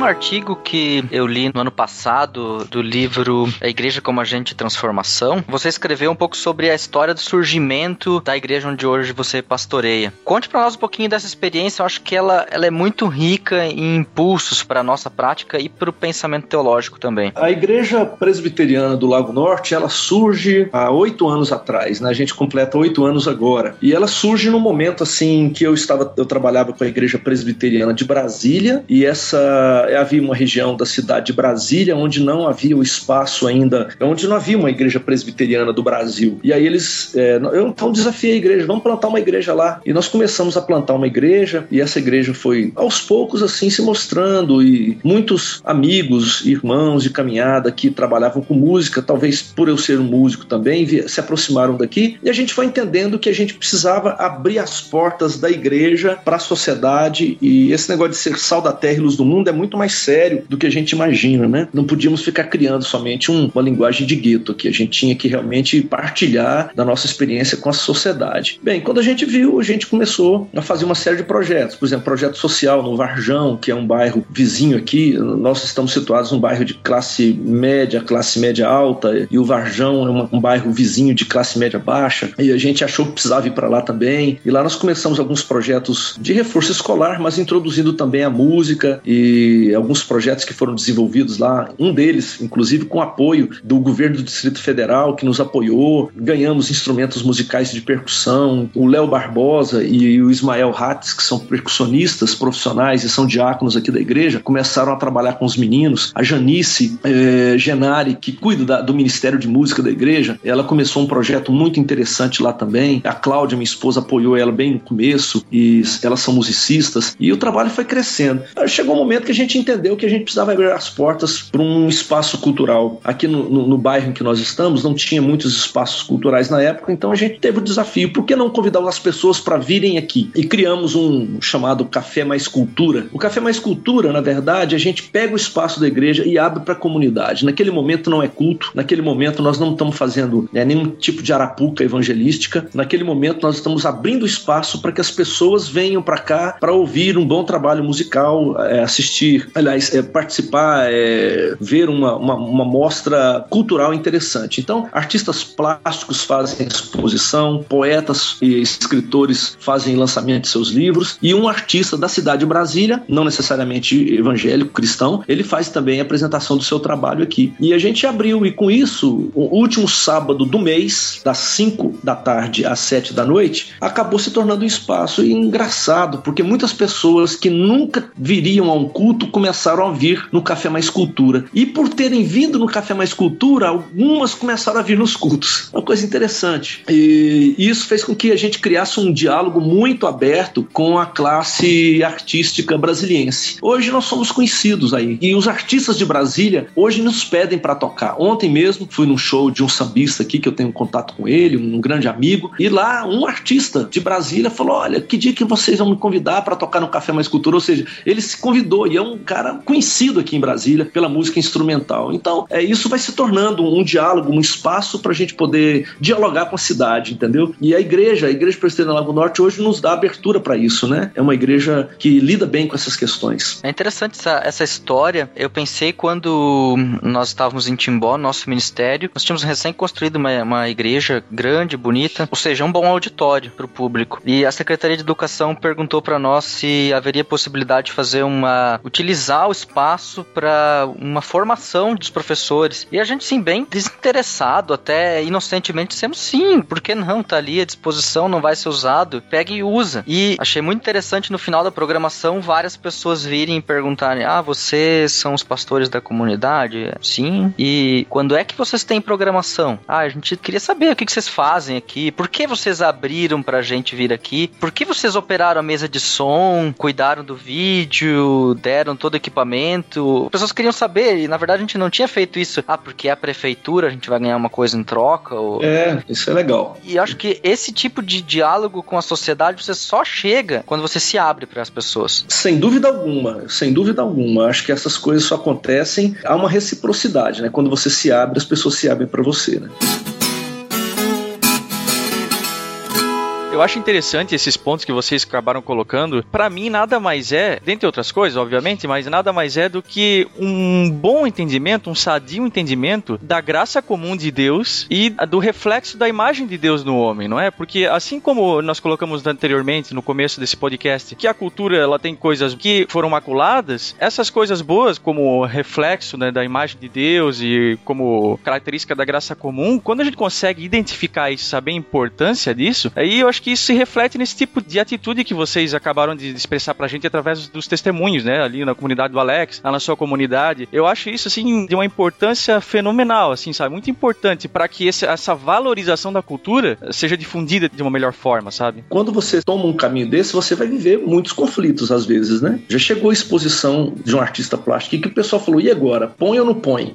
Um artigo que eu li no ano passado do livro A Igreja como Agente de Transformação. Você escreveu um pouco sobre a história do surgimento da igreja onde hoje você pastoreia. Conte para nós um pouquinho dessa experiência. Eu acho que ela, ela é muito rica em impulsos para a nossa prática e para o pensamento teológico também. A Igreja Presbiteriana do Lago Norte ela surge há oito anos atrás. Né? A gente completa oito anos agora. E ela surge no momento assim que eu estava, eu trabalhava com a Igreja Presbiteriana de Brasília e essa havia uma região da cidade de Brasília onde não havia o espaço ainda, onde não havia uma igreja presbiteriana do Brasil. E aí eles, é, eu então desafiei a igreja, vamos plantar uma igreja lá. E nós começamos a plantar uma igreja e essa igreja foi aos poucos assim se mostrando e muitos amigos, irmãos de caminhada que trabalhavam com música, talvez por eu ser um músico também, se aproximaram daqui e a gente foi entendendo que a gente precisava abrir as portas da igreja para a sociedade e esse negócio de ser sal da terra e luz do mundo é muito mais sério do que a gente imagina, né? Não podíamos ficar criando somente um, uma linguagem de gueto aqui, a gente tinha que realmente partilhar da nossa experiência com a sociedade. Bem, quando a gente viu, a gente começou a fazer uma série de projetos, por exemplo, projeto social no Varjão, que é um bairro vizinho aqui, nós estamos situados num bairro de classe média, classe média alta, e o Varjão é uma, um bairro vizinho de classe média baixa, e a gente achou que precisava ir para lá também, e lá nós começamos alguns projetos de reforço escolar, mas introduzindo também a música e alguns projetos que foram desenvolvidos lá, um deles, inclusive, com apoio do governo do Distrito Federal, que nos apoiou. Ganhamos instrumentos musicais de percussão. O Léo Barbosa e o Ismael Hatz, que são percussionistas profissionais e são diáconos aqui da igreja, começaram a trabalhar com os meninos. A Janice é, Genari, que cuida da, do Ministério de Música da igreja, ela começou um projeto muito interessante lá também. A Cláudia, minha esposa, apoiou ela bem no começo e elas são musicistas. E o trabalho foi crescendo. Chegou um momento que a gente entendeu que a gente precisava abrir as portas para um espaço cultural. Aqui no, no, no, bairro em que nós estamos, não tinha muitos espaços culturais na época, então a gente teve o desafio: por que não convidar as pessoas para virem aqui? E criamos um chamado Café Mais Cultura. O Café Mais Cultura, na verdade, a gente pega o espaço da igreja e abre para a comunidade. Naquele momento não é culto, naquele momento nós não estamos fazendo né, nenhum tipo de arapuca evangelística, naquele momento nós estamos abrindo espaço para que as pessoas venham para cá para ouvir um bom trabalho musical, é, assistir aliás, é, participar, é, ver uma, uma, uma mostra cultural interessante. Então, artistas plásticos fazem exposição, poetas e escritores fazem lançamento de seus livros, e um artista da cidade de Brasília, não necessariamente evangélico, cristão, ele faz também a apresentação do seu trabalho aqui. E a gente abriu, e com isso, o último sábado do mês, das 5 da tarde às 7 da noite, acabou se tornando um espaço engraçado, porque muitas pessoas que nunca viriam a um culto começaram a vir no Café Mais Cultura. E por terem vindo no Café Mais Cultura, algumas começaram a vir nos cultos. Uma coisa interessante. E isso fez com que a gente criasse um diálogo muito aberto com a classe artística brasiliense. Hoje nós somos conhecidos aí. E os artistas de Brasília hoje nos pedem para tocar. Ontem mesmo fui num show de um sambista aqui que eu tenho contato com ele, um grande amigo, e lá um artista de Brasília falou: "Olha, que dia que vocês vão me convidar para tocar no Café Mais Cultura?" Ou seja, ele se convidou e é um cara conhecido aqui em Brasília pela música instrumental. Então, é, isso vai se tornando um diálogo, um espaço para a gente poder dialogar com a cidade, entendeu? E a igreja, a Igreja Presbiteriana Lago Norte, hoje nos dá abertura para isso, né? É uma igreja que lida bem com essas questões. É interessante essa, essa história. Eu pensei quando nós estávamos em Timbó, nosso ministério, nós tínhamos recém construído uma, uma igreja grande, bonita, ou seja, um bom auditório para o público. E a Secretaria de Educação perguntou para nós se haveria possibilidade de fazer uma utilizar o espaço para uma formação dos professores. E a gente, sim, bem desinteressado, até inocentemente, dissemos sim, por que não? Tá ali à disposição, não vai ser usado, pega e usa. E achei muito interessante no final da programação várias pessoas virem e perguntarem: Ah, vocês são os pastores da comunidade? Sim. E quando é que vocês têm programação? Ah, a gente queria saber o que vocês fazem aqui, por que vocês abriram pra gente vir aqui, por que vocês operaram a mesa de som, cuidaram do vídeo, deram todo o equipamento. As pessoas queriam saber, e na verdade a gente não tinha feito isso. Ah, porque é a prefeitura, a gente vai ganhar uma coisa em troca. Ou... É, isso é legal. E acho que esse tipo de diálogo com a sociedade você só chega quando você se abre para as pessoas. Sem dúvida alguma, sem dúvida alguma. Acho que essas coisas só acontecem, há uma reciprocidade, né? Quando você se abre, as pessoas se abrem para você, né? Eu acho interessante esses pontos que vocês acabaram colocando. Para mim, nada mais é, dentre outras coisas, obviamente, mas nada mais é do que um bom entendimento, um sadio entendimento da graça comum de Deus e do reflexo da imagem de Deus no homem, não é? Porque assim como nós colocamos anteriormente no começo desse podcast, que a cultura ela tem coisas que foram maculadas, essas coisas boas, como reflexo né, da imagem de Deus e como característica da graça comum, quando a gente consegue identificar isso, saber a importância disso, aí eu acho que isso se reflete nesse tipo de atitude que vocês acabaram de expressar pra gente através dos testemunhos, né? Ali na comunidade do Alex, lá na sua comunidade. Eu acho isso, assim, de uma importância fenomenal, assim, sabe? Muito importante para que esse, essa valorização da cultura seja difundida de uma melhor forma, sabe? Quando você toma um caminho desse, você vai viver muitos conflitos, às vezes, né? Já chegou a exposição de um artista plástico que o pessoal falou, e agora? Põe ou não põe?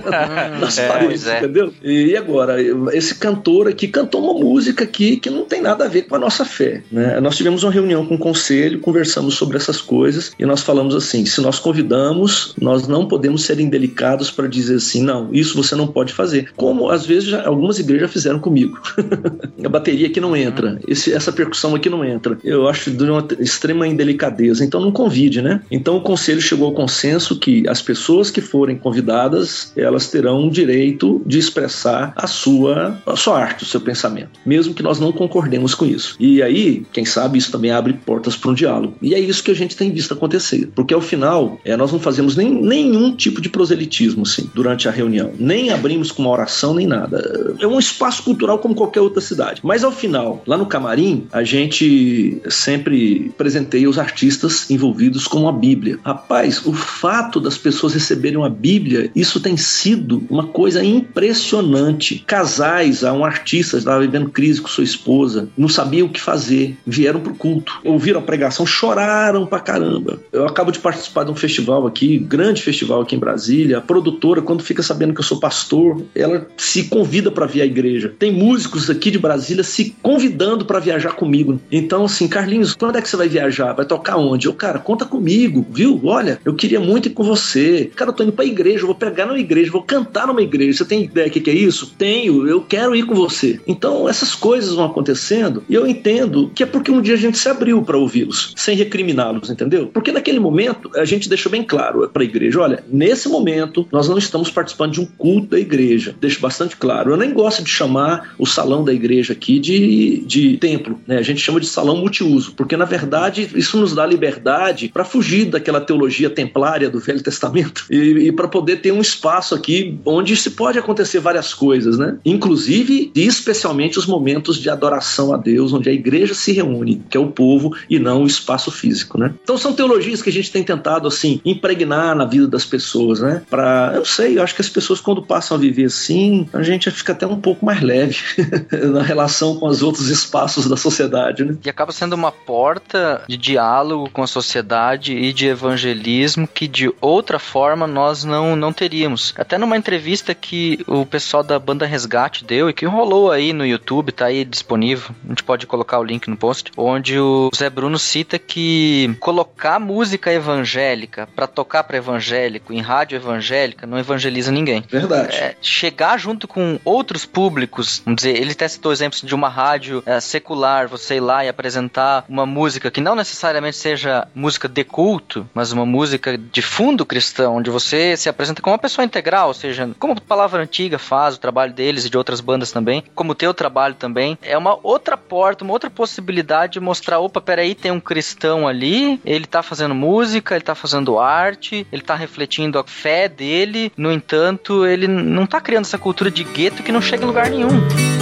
Nas é, paredes, é. entendeu? E agora? Esse cantor aqui cantou uma música aqui que não tem nada a ver com a nossa fé. Né? Nós tivemos uma reunião com o conselho, conversamos sobre essas coisas e nós falamos assim: se nós convidamos, nós não podemos ser indelicados para dizer assim, não, isso você não pode fazer. Como às vezes já, algumas igrejas fizeram comigo. a bateria aqui não entra, esse, essa percussão aqui não entra. Eu acho de uma extrema indelicadeza. Então não convide, né? Então o conselho chegou ao consenso que as pessoas que forem convidadas, elas terão o direito de expressar a sua, a sua arte, o seu pensamento, mesmo que nós não concordemos com isso. E aí, quem sabe, isso também abre portas para um diálogo. E é isso que a gente tem visto acontecer. Porque ao final, é, nós não fazemos nem, nenhum tipo de proselitismo assim, durante a reunião. Nem abrimos com uma oração, nem nada. É um espaço cultural como qualquer outra cidade. Mas ao final, lá no camarim, a gente sempre presenteia os artistas envolvidos com a Bíblia. Rapaz, o fato das pessoas receberem uma Bíblia, isso tem sido uma coisa impressionante. Casais, um artista estava vivendo crise com sua esposa, não sabiam o que fazer, vieram pro culto, ouviram a pregação, choraram pra caramba. Eu acabo de participar de um festival aqui, grande festival aqui em Brasília. A produtora, quando fica sabendo que eu sou pastor, ela se convida para vir à igreja. Tem músicos aqui de Brasília se convidando para viajar comigo. Então, assim, Carlinhos, quando é que você vai viajar? Vai tocar onde? Eu, cara, conta comigo, viu? Olha, eu queria muito ir com você. Cara, eu tô indo pra igreja, vou pregar numa igreja, vou cantar numa igreja. Você tem ideia do que é isso? Tenho, eu quero ir com você. Então, essas coisas vão acontecendo e eu entendo que é porque um dia a gente se abriu para ouvi-los, sem recriminá-los, entendeu? Porque naquele momento a gente deixou bem claro para a igreja: olha, nesse momento nós não estamos participando de um culto da igreja. Deixo bastante claro. Eu nem gosto de chamar o salão da igreja aqui de, de templo, né? A gente chama de salão multiuso, porque na verdade isso nos dá liberdade para fugir daquela teologia templária do Velho Testamento e, e para poder ter um espaço aqui onde se pode acontecer várias coisas, né? Inclusive e especialmente os momentos de adoração a Deus onde a igreja se reúne, que é o povo e não o espaço físico, né? Então são teologias que a gente tem tentado assim impregnar na vida das pessoas, né? Para, eu sei, eu acho que as pessoas quando passam a viver assim, a gente fica até um pouco mais leve na relação com os outros espaços da sociedade, né? E acaba sendo uma porta de diálogo com a sociedade e de evangelismo que de outra forma nós não não teríamos. Até numa entrevista que o pessoal da banda Resgate deu e que rolou aí no YouTube, tá aí disponível gente pode colocar o link no post, onde o Zé Bruno cita que colocar música evangélica para tocar para evangélico em rádio evangélica não evangeliza ninguém. Verdade. É, chegar junto com outros públicos, vamos dizer, ele até citou exemplos de uma rádio é, secular, você ir lá e apresentar uma música que não necessariamente seja música de culto, mas uma música de fundo cristão, onde você se apresenta como uma pessoa integral, ou seja, como a Palavra Antiga faz o trabalho deles e de outras bandas também, como o teu trabalho também, é uma outra porta, uma outra possibilidade de mostrar, opa, peraí, tem um cristão ali, ele tá fazendo música, ele tá fazendo arte, ele tá refletindo a fé dele, no entanto, ele não tá criando essa cultura de gueto que não chega em lugar nenhum.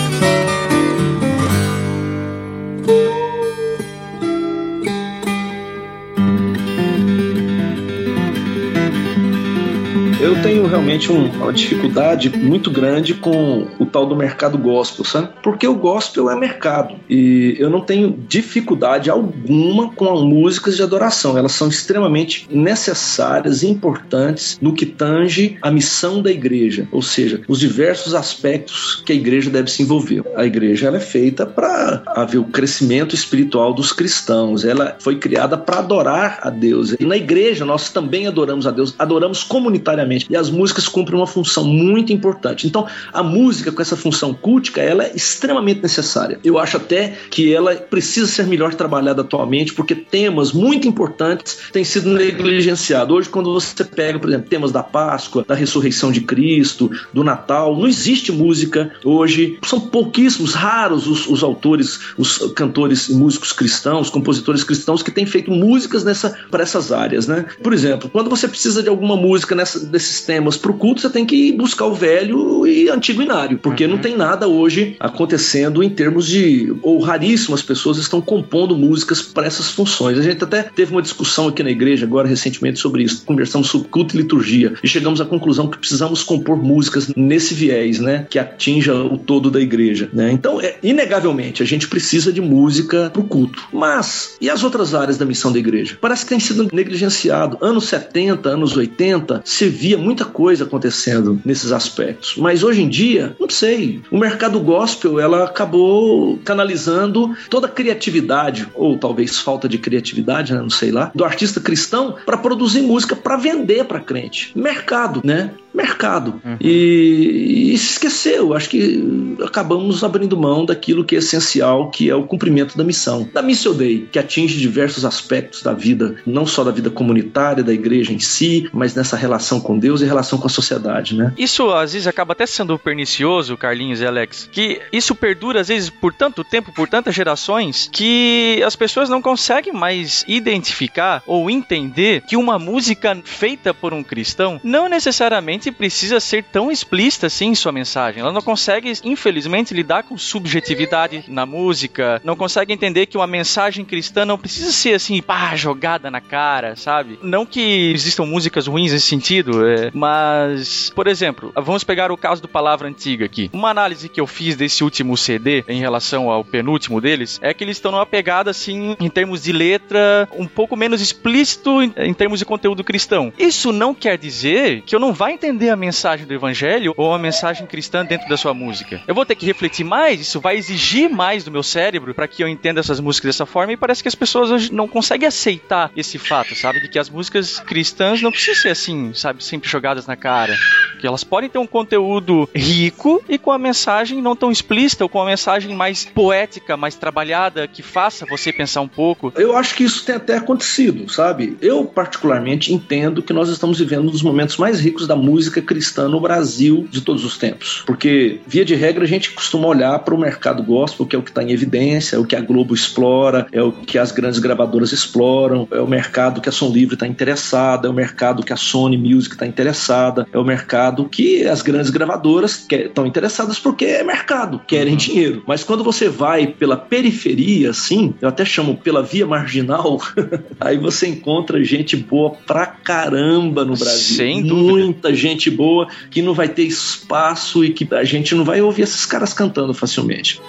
Realmente um, uma dificuldade muito grande com o tal do mercado gospel, sabe? Porque o gospel é mercado e eu não tenho dificuldade alguma com as músicas de adoração. Elas são extremamente necessárias e importantes no que tange a missão da igreja, ou seja, os diversos aspectos que a igreja deve se envolver. A igreja é feita para haver o crescimento espiritual dos cristãos. Ela foi criada para adorar a Deus. E na igreja nós também adoramos a Deus, adoramos comunitariamente. E as músicas cumprem uma função muito importante. Então, a música com essa função cultica, ela é extremamente necessária. Eu acho até que ela precisa ser melhor trabalhada atualmente, porque temas muito importantes têm sido negligenciados. Hoje, quando você pega, por exemplo, temas da Páscoa, da ressurreição de Cristo, do Natal, não existe música hoje. São pouquíssimos, raros os, os autores, os cantores e músicos cristãos, compositores cristãos que têm feito músicas nessa para essas áreas, né? Por exemplo, quando você precisa de alguma música nessa, desses temas para o culto, você tem que buscar o velho e antigo inário, porque uhum. não tem nada hoje acontecendo em termos de ou raríssimas pessoas estão compondo músicas para essas funções. A gente até teve uma discussão aqui na igreja agora recentemente sobre isso, conversamos sobre culto e liturgia e chegamos à conclusão que precisamos compor músicas nesse viés, né, que atinja o todo da igreja, né? Então, é, inegavelmente a gente precisa de música para o culto. Mas e as outras áreas da missão da igreja? Parece que tem sido negligenciado. Anos 70, anos 80, se via muita coisa acontecendo nesses aspectos. Mas hoje em dia, não sei, o mercado gospel ela acabou canalizando toda a criatividade, ou talvez falta de criatividade, né? não sei lá, do artista cristão para produzir música para vender para crente. Mercado, né? Mercado. Uhum. E, e, se esqueceu. Acho que acabamos abrindo mão daquilo que é essencial, que é o cumprimento da missão. Da Missio Dei, que atinge diversos aspectos da vida, não só da vida comunitária, da igreja em si, mas nessa relação com Deus e relação com a sociedade, né? Isso às vezes acaba até sendo pernicioso, Carlinhos e Alex, que isso perdura às vezes por tanto tempo, por tantas gerações, que as pessoas não conseguem mais identificar ou entender que uma música feita por um cristão não necessariamente precisa ser tão explícita assim em sua mensagem. Ela não consegue, infelizmente, lidar com subjetividade na música, não consegue entender que uma mensagem cristã não precisa ser assim, pá, jogada na cara, sabe? Não que existam músicas ruins nesse sentido, é, mas, por exemplo, vamos pegar o caso do Palavra Antiga aqui. Uma análise que eu fiz desse último CD em relação ao penúltimo deles é que eles estão numa pegada assim, em termos de letra, um pouco menos explícito em, em termos de conteúdo cristão. Isso não quer dizer que eu não vá entender entender a mensagem do evangelho ou a mensagem cristã dentro da sua música. Eu vou ter que refletir mais, isso vai exigir mais do meu cérebro para que eu entenda essas músicas dessa forma e parece que as pessoas hoje não conseguem aceitar esse fato, sabe? De que as músicas cristãs não precisam ser assim, sabe? Sempre jogadas na cara. Que elas podem ter um conteúdo rico e com a mensagem não tão explícita ou com a mensagem mais poética, mais trabalhada, que faça você pensar um pouco. Eu acho que isso tem até acontecido, sabe? Eu, particularmente, entendo que nós estamos vivendo um dos momentos mais ricos da música música cristã no Brasil de todos os tempos. Porque, via de regra, a gente costuma olhar para o mercado gospel, que é o que está em evidência, é o que a Globo explora, é o que as grandes gravadoras exploram, é o mercado que a Som Livre está interessada, é o mercado que a Sony Music está interessada, é o mercado que as grandes gravadoras estão interessadas porque é mercado, querem uhum. dinheiro. Mas quando você vai pela periferia, assim, eu até chamo pela via marginal, aí você encontra gente boa pra caramba no Brasil. Sem dúvida. Muita gente gente boa, que não vai ter espaço e que a gente não vai ouvir esses caras cantando facilmente.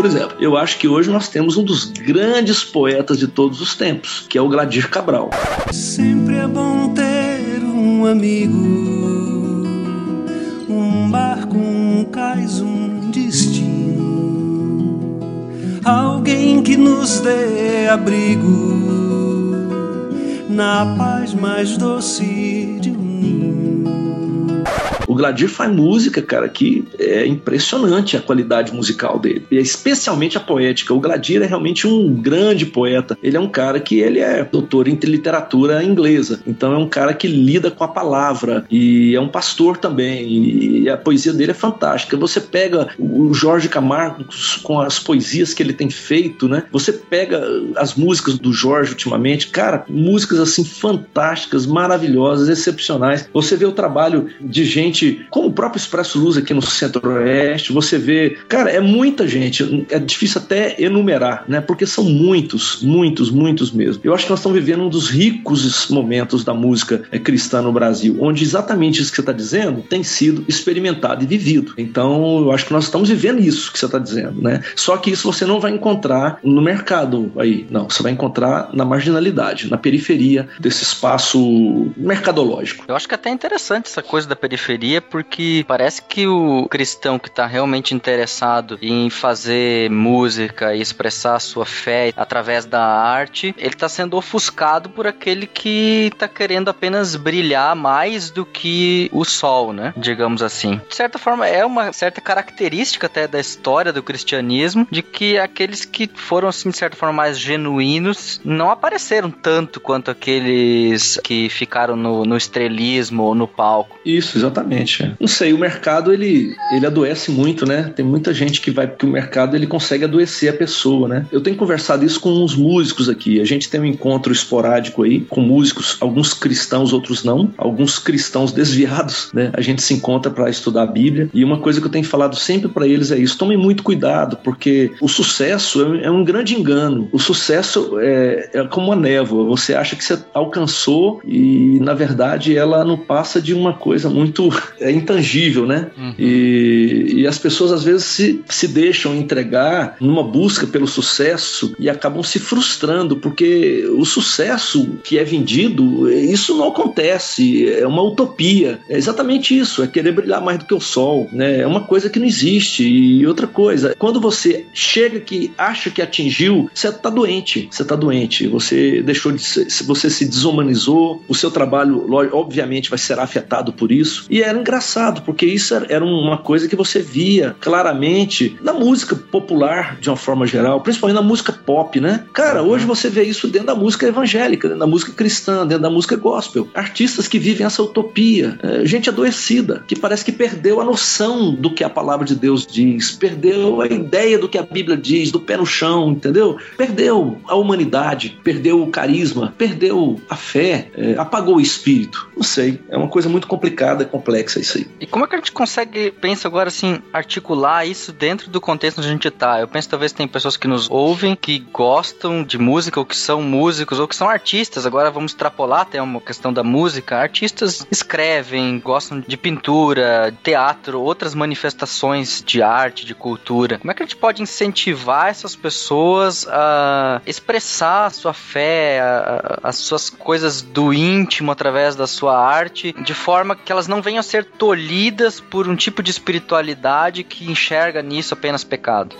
Por exemplo, eu acho que hoje nós temos um dos grandes poetas de todos os tempos, que é o Gladir Cabral. Sempre é bom ter um amigo, um barco, um cais, um destino, alguém que nos dê abrigo na paz mais doce o Gladir faz música, cara, que é impressionante a qualidade musical dele. E especialmente a poética. O Gladir é realmente um grande poeta. Ele é um cara que ele é doutor em literatura inglesa. Então é um cara que lida com a palavra e é um pastor também. E a poesia dele é fantástica. Você pega o Jorge Camargo com as poesias que ele tem feito, né? Você pega as músicas do Jorge ultimamente, cara, músicas assim fantásticas, maravilhosas, excepcionais. Você vê o trabalho de gente gente, como o próprio Expresso Luz aqui no Centro-Oeste, você vê, cara, é muita gente, é difícil até enumerar, né? Porque são muitos, muitos, muitos mesmo. Eu acho que nós estamos vivendo um dos ricos momentos da música é, cristã no Brasil, onde exatamente isso que você está dizendo tem sido experimentado e vivido. Então, eu acho que nós estamos vivendo isso que você está dizendo, né? Só que isso você não vai encontrar no mercado aí, não. Você vai encontrar na marginalidade, na periferia desse espaço mercadológico. Eu acho que é até interessante essa coisa da periferia, porque parece que o cristão que está realmente interessado em fazer música e expressar a sua fé através da arte, ele está sendo ofuscado por aquele que está querendo apenas brilhar mais do que o sol, né? Digamos assim. De certa forma, é uma certa característica até da história do cristianismo de que aqueles que foram, assim, de certa forma, mais genuínos não apareceram tanto quanto aqueles que ficaram no, no estrelismo ou no palco. Isso, exatamente. Não sei, o mercado ele, ele adoece muito, né? Tem muita gente que vai porque o mercado ele consegue adoecer a pessoa, né? Eu tenho conversado isso com uns músicos aqui. A gente tem um encontro esporádico aí com músicos, alguns cristãos, outros não, alguns cristãos desviados, né? A gente se encontra para estudar a Bíblia e uma coisa que eu tenho falado sempre para eles é isso: tomem muito cuidado, porque o sucesso é, é um grande engano. O sucesso é, é como uma névoa. Você acha que você alcançou e na verdade ela não passa de uma coisa muito é, intangível, né? Uhum. E, e as pessoas às vezes se, se deixam entregar numa busca pelo sucesso e acabam se frustrando, porque o sucesso que é vendido, isso não acontece, é uma utopia. É exatamente isso, é querer brilhar mais do que o sol, né? É uma coisa que não existe. E outra coisa, quando você chega que acha que atingiu, você está doente, você está doente, você deixou de ser, você se desumanizou, o seu trabalho, obviamente, vai ser afetado por isso. E era engraçado, porque isso era uma coisa que você via claramente na música popular, de uma forma geral, principalmente na música pop, né? Cara, hoje você vê isso dentro da música evangélica, dentro da música cristã, dentro da música gospel. Artistas que vivem essa utopia, é, gente adoecida, que parece que perdeu a noção do que a palavra de Deus diz, perdeu a ideia do que a Bíblia diz, do pé no chão, entendeu? Perdeu a humanidade, perdeu o carisma, perdeu a fé, é, apagou o espírito. Não sei, é uma coisa muito complicada, complexa isso aí. E como é que a gente consegue, pensa agora assim, articular isso dentro do contexto onde a gente tá? Eu penso talvez tem pessoas que nos ouvem, que gostam de música, ou que são músicos, ou que são artistas. Agora vamos extrapolar até uma questão da música. Artistas escrevem, gostam de pintura, teatro, outras manifestações de arte, de cultura. Como é que a gente pode incentivar essas pessoas a expressar a sua fé, a, as suas coisas do íntimo através da sua arte, de forma que elas não venham a ser tolhidas por um tipo de espiritualidade que enxerga nisso apenas pecado?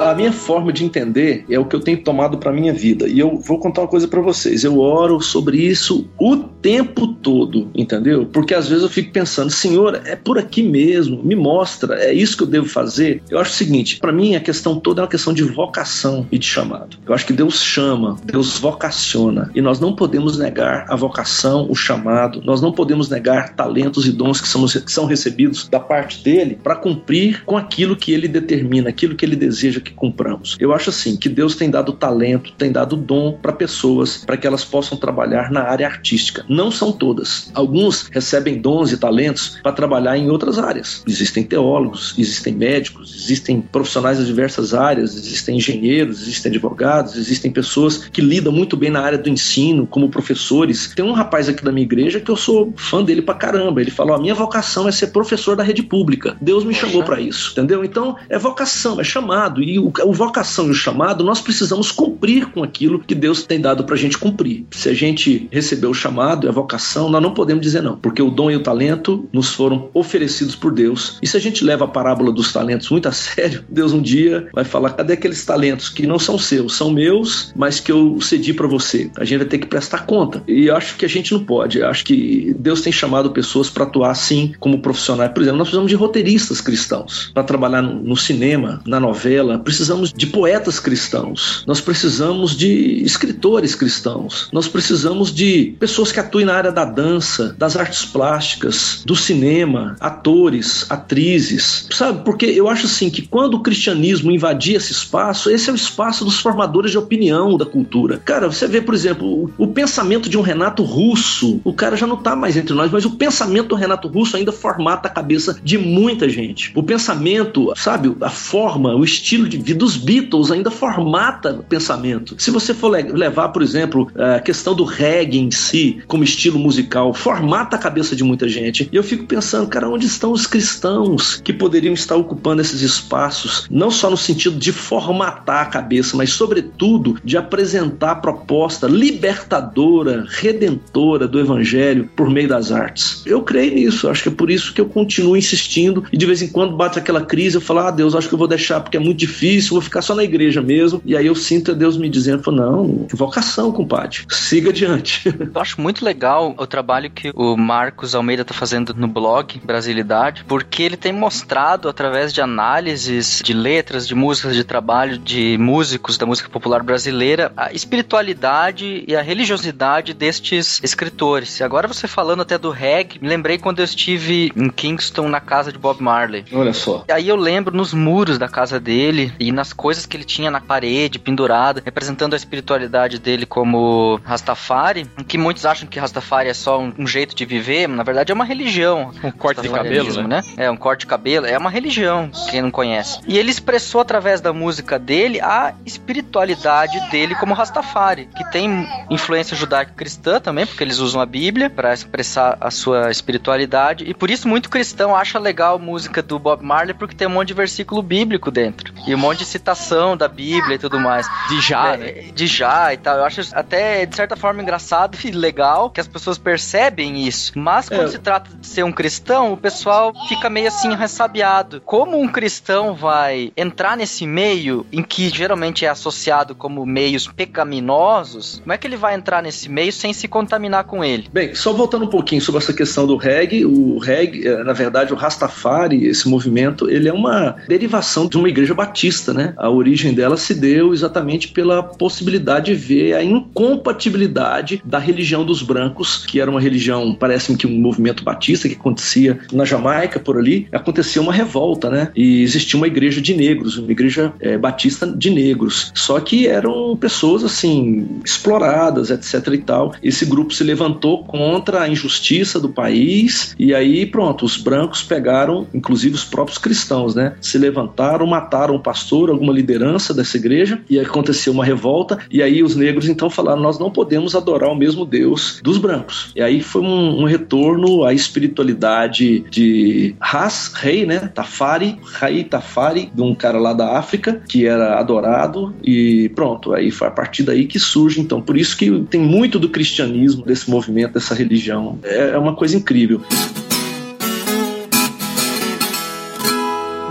A minha forma de entender é o que eu tenho tomado para minha vida. E eu vou contar uma coisa para vocês. Eu oro sobre isso o tempo todo, entendeu? Porque às vezes eu fico pensando, Senhor, é por aqui mesmo, me mostra, é isso que eu devo fazer. Eu acho o seguinte, para mim a questão toda é uma questão de vocação e de chamado. Eu acho que Deus chama, Deus vocaciona, e nós não podemos negar a vocação, o chamado, nós não podemos negar talentos e dons que são, que são recebidos da parte dele para cumprir com aquilo que ele determina, aquilo que ele deseja que compramos. Eu acho assim que Deus tem dado talento, tem dado dom para pessoas para que elas possam trabalhar na área artística. Não são todas. Alguns recebem dons e talentos para trabalhar em outras áreas. Existem teólogos, existem médicos, existem profissionais de diversas áreas, existem engenheiros, existem advogados, existem pessoas que lidam muito bem na área do ensino, como professores. Tem um rapaz aqui da minha igreja que eu sou fã dele pra caramba. Ele falou: a minha vocação é ser professor da rede pública. Deus me chamou para isso, entendeu? Então é vocação, é chamado. E o, o vocação e o chamado, nós precisamos cumprir com aquilo que Deus tem dado para a gente cumprir. Se a gente recebeu o chamado e a vocação, nós não podemos dizer não, porque o dom e o talento nos foram oferecidos por Deus. E se a gente leva a parábola dos talentos muito a sério, Deus um dia vai falar: cadê aqueles talentos que não são seus, são meus, mas que eu cedi para você? A gente vai ter que prestar conta. E acho que a gente não pode. Acho que Deus tem chamado pessoas para atuar assim como profissionais. Por exemplo, nós precisamos de roteiristas cristãos para trabalhar no, no cinema, na novela, precisamos de poetas cristãos, nós precisamos de escritores cristãos, nós precisamos de pessoas que atuem na área da dança, das artes plásticas, do cinema, atores, atrizes, sabe? Porque eu acho assim que quando o cristianismo invadia esse espaço, esse é o espaço dos formadores de opinião da cultura. Cara, você vê, por exemplo, o, o pensamento de um Renato Russo, o cara já não tá mais entre nós, mas o pensamento do Renato Russo ainda formata a cabeça de muita gente. O pensamento, sabe, a forma, o estilo de vida dos Beatles ainda formata o pensamento. Se você for levar, por exemplo, a questão do reggae em si, como estilo musical, formata a cabeça de muita gente. E eu fico pensando, cara, onde estão os cristãos que poderiam estar ocupando esses espaços, não só no sentido de formatar a cabeça, mas sobretudo de apresentar a proposta libertadora, redentora do evangelho por meio das artes. Eu creio nisso, acho que é por isso que eu continuo insistindo e de vez em quando bate aquela crise, eu falo: "Ah, Deus, acho que eu vou deixar porque é muito difícil, vou ficar só na igreja mesmo". E aí eu sinto Deus me dizendo: "Não, vocação, compadre. Siga adiante". Eu acho muito legal o trabalho que o Marcos Almeida está fazendo no blog Brasilidade, porque ele tem mostrado através de análises de letras, de músicas de trabalho de músicos da música popular brasileira, a espiritualidade e a religiosidade destes escritores. E agora você falando até do reggae, me lembrei quando eu estive em Kingston na casa de Bob Marley. Olha só. E aí eu lembro nos muros da casa dele e nas coisas que ele tinha na parede, pendurada, representando a espiritualidade dele como Rastafari, que muitos acham que Rastafari é só um, um jeito de viver, na verdade é uma religião. Um corte de cabelo, né? né? É, um corte de cabelo, é uma religião, quem não conhece. E ele expressou através da música dele a espiritualidade dele como Rastafari, que tem influência judaico-cristã também, porque eles usam a Bíblia para expressar a sua espiritualidade, e por isso muito cristão acha legal a música do Bob Marley, porque tem um monte de versículo bíblico dentro, e um monte de citação da Bíblia e tudo mais. De já, É, né? De já e tal. Eu acho até, de certa forma, engraçado e legal que as pessoas percebem isso. Mas quando É. se trata de ser um cristão, o pessoal fica meio assim ressabiado. Como um cristão vai entrar nesse meio em que geralmente é associado como meios pecaminosos? Como é que ele vai entrar nesse meio sem se contaminar com ele? Bem, só voltando um pouquinho sobre essa questão do reggae, o reggae, eh, na verdade, o Rastafari, esse movimento, ele é uma derivação de uma igreja batista, né? A origem dela se deu exatamente pela possibilidade de ver a incompatibilidade da religião dos brancos, que era uma religião, parece-me que um movimento batista que acontecia na Jamaica, por ali, acontecia uma revolta, né? E existia uma igreja de negros, uma igreja eh, batista de negros. Só que eram pessoas, assim, exploradas, etc e tal. Esse grupo se levantou contra a injustiça do país e aí, pronto, os brancos pegaram, inclusive os próprios cristãos, né? Se levantaram, mataram o pastor, alguma liderança dessa igreja e aconteceu uma revolta e aí os negros então falaram, nós não podemos adorar o mesmo Deus dos brancos. E aí foi um, um retorno à espiritualidade de Ras, rei, né? Tafari, Rai Tafari, de um cara lá da África que era adorado e pronto, aí foi a partir daí que surge então. Por isso que tem muito do cristianismo, desse movimento, dessa religião. É é uma coisa incrível.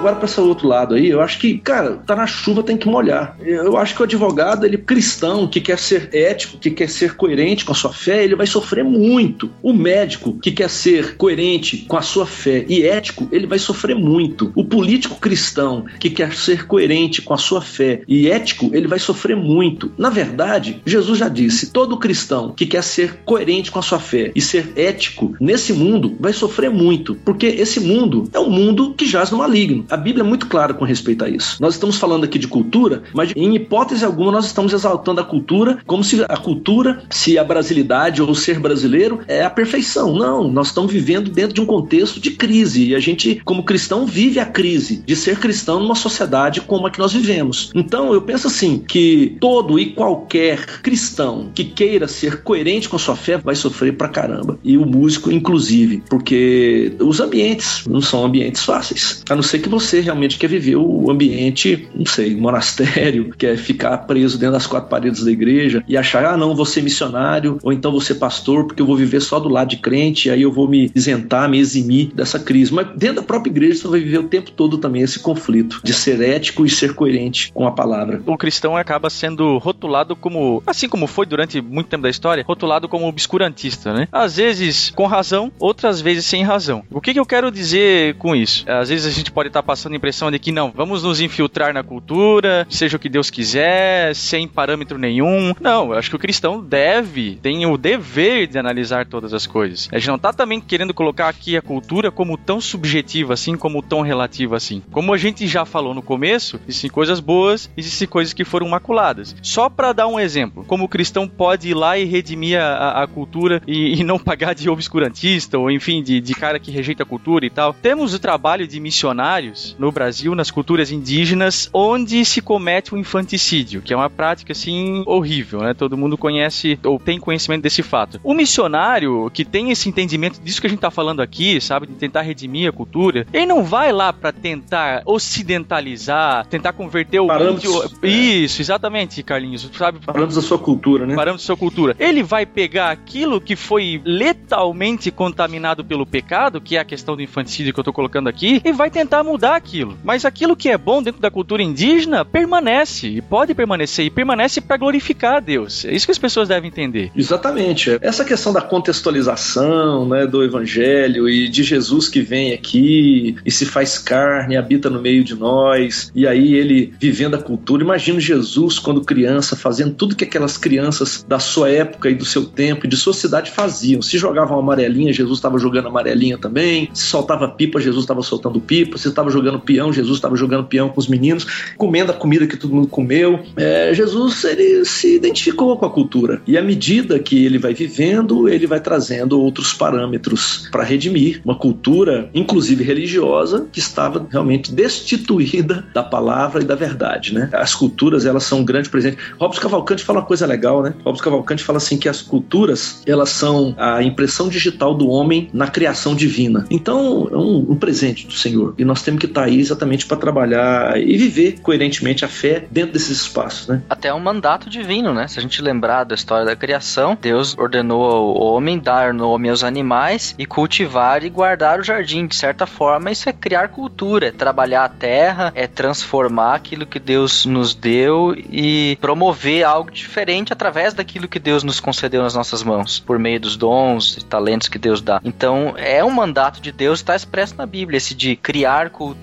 Agora para esse outro lado aí, eu acho que, cara, tá na chuva tem que molhar. Eu acho que o advogado, ele cristão, que quer ser ético, que quer ser coerente com a sua fé, ele vai sofrer muito. O médico que quer ser coerente com a sua fé e ético, ele vai sofrer muito. O político cristão que quer ser coerente com a sua fé e ético, ele vai sofrer muito. Na verdade, Jesus já disse: todo cristão que quer ser coerente com a sua fé e ser ético nesse mundo vai sofrer muito, porque esse mundo é um mundo que jaz no maligno. A Bíblia é muito clara com respeito a isso. Nós estamos falando aqui de cultura, mas em hipótese alguma nós estamos exaltando a cultura como se a cultura, se a brasilidade ou ser brasileiro é a perfeição. Não, nós estamos vivendo dentro de um contexto de crise e a gente, como cristão, vive a crise de ser cristão numa sociedade como a que nós vivemos. Então eu penso assim que todo e qualquer cristão que queira ser coerente com a sua fé vai sofrer pra caramba. E o músico, inclusive, porque os ambientes não são ambientes fáceis. A não ser que você realmente quer viver o ambiente, não sei, monastério, quer ficar preso dentro das quatro paredes da igreja e achar, ah, não, vou ser missionário, ou então vou ser pastor, porque eu vou viver só do lado de crente, aí eu vou me isentar, me eximir dessa crise. Mas dentro da própria igreja você vai viver o tempo todo também esse conflito de ser ético e ser coerente com a palavra. O cristão acaba sendo rotulado como, assim como foi durante muito tempo da história, rotulado como obscurantista, né? Às vezes com razão, outras vezes sem razão. O que, que eu quero dizer com isso? Às vezes a gente pode estar passando a impressão de que não, vamos nos infiltrar na cultura, seja o que Deus quiser, sem parâmetro nenhum. Não, eu acho que o cristão deve, tem o dever de analisar todas as coisas. A gente não tá também querendo colocar aqui a cultura como tão subjetiva assim, como tão relativa assim. Como a gente já falou no começo, existem coisas boas, existem coisas que foram maculadas. Só para dar um exemplo, como o cristão pode ir lá e redimir a, a cultura e, e, não pagar de obscurantista, ou enfim, de, de cara que rejeita a cultura e tal. Temos o trabalho de missionários no Brasil, nas culturas indígenas, onde se comete o infanticídio, que é uma prática assim horrível, né? Todo mundo conhece ou tem conhecimento desse fato. O missionário que tem esse entendimento disso que a gente tá falando aqui, sabe, de tentar redimir a cultura, ele não vai lá para tentar ocidentalizar, tentar converter o Parâmetros, índio. Isso, exatamente, Carlinhos, sabe? Parâmetros da sua cultura, né? Parâmetros da sua cultura. Ele vai pegar aquilo que foi letalmente contaminado pelo pecado, que é a questão do infanticídio que eu tô colocando aqui, e vai tentar mudar aquilo. Mas aquilo que é bom dentro da cultura indígena permanece, e pode permanecer, e permanece para glorificar a Deus. É isso que as pessoas devem entender. Exatamente. Essa questão da contextualização, né, do evangelho e de Jesus que vem aqui e se faz carne, habita no meio de nós, e aí ele vivendo a cultura. Imagina Jesus quando criança, fazendo tudo que aquelas crianças da sua época e do seu tempo e de sua cidade faziam. Se jogavam amarelinha, Jesus estava jogando amarelinha também. Se soltava pipa, Jesus estava soltando pipa. Se estava jogando peão, Jesus estava jogando peão com os meninos, comendo a comida que todo mundo comeu. É, Jesus ele se identificou com a cultura e à medida que ele vai vivendo, ele vai trazendo outros parâmetros para redimir uma cultura, inclusive religiosa, que estava realmente destituída da palavra e da verdade, né? As culturas elas são um grande presente. Robson Cavalcante fala uma coisa legal, né? Robson Cavalcante fala assim que as culturas elas são a impressão digital do homem na criação divina. Então é um, um presente do Senhor e nós temos que estar aí exatamente para trabalhar e viver coerentemente a fé dentro desses espaços, né? Até um mandato divino, né? Se a gente lembrar da história da criação, Deus ordenou ao homem dar nome aos animais e cultivar e guardar o jardim. De certa forma, isso é criar cultura, é trabalhar a terra, é transformar aquilo que Deus nos deu e promover algo diferente através daquilo que Deus nos concedeu nas nossas mãos, por meio dos dons e talentos que Deus dá. Então, é um mandato de Deus, está expresso na Bíblia, esse de criar cultura.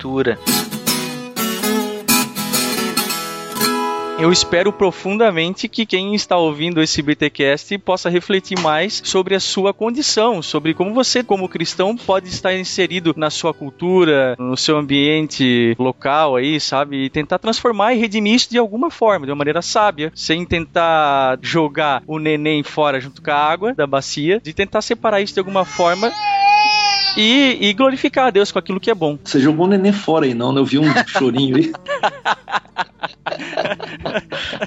Eu espero profundamente que quem está ouvindo esse BTcast possa refletir mais sobre a sua condição, sobre como você, como cristão, pode estar inserido na sua cultura, no seu ambiente local aí, sabe? E tentar transformar e redimir isso de alguma forma, de uma maneira sábia, sem tentar jogar o neném fora junto com a água da bacia, de tentar separar isso de alguma forma e, e, glorificar a Deus com aquilo que é bom. Você jogou o neném fora aí, não, né? Eu vi um chorinho aí.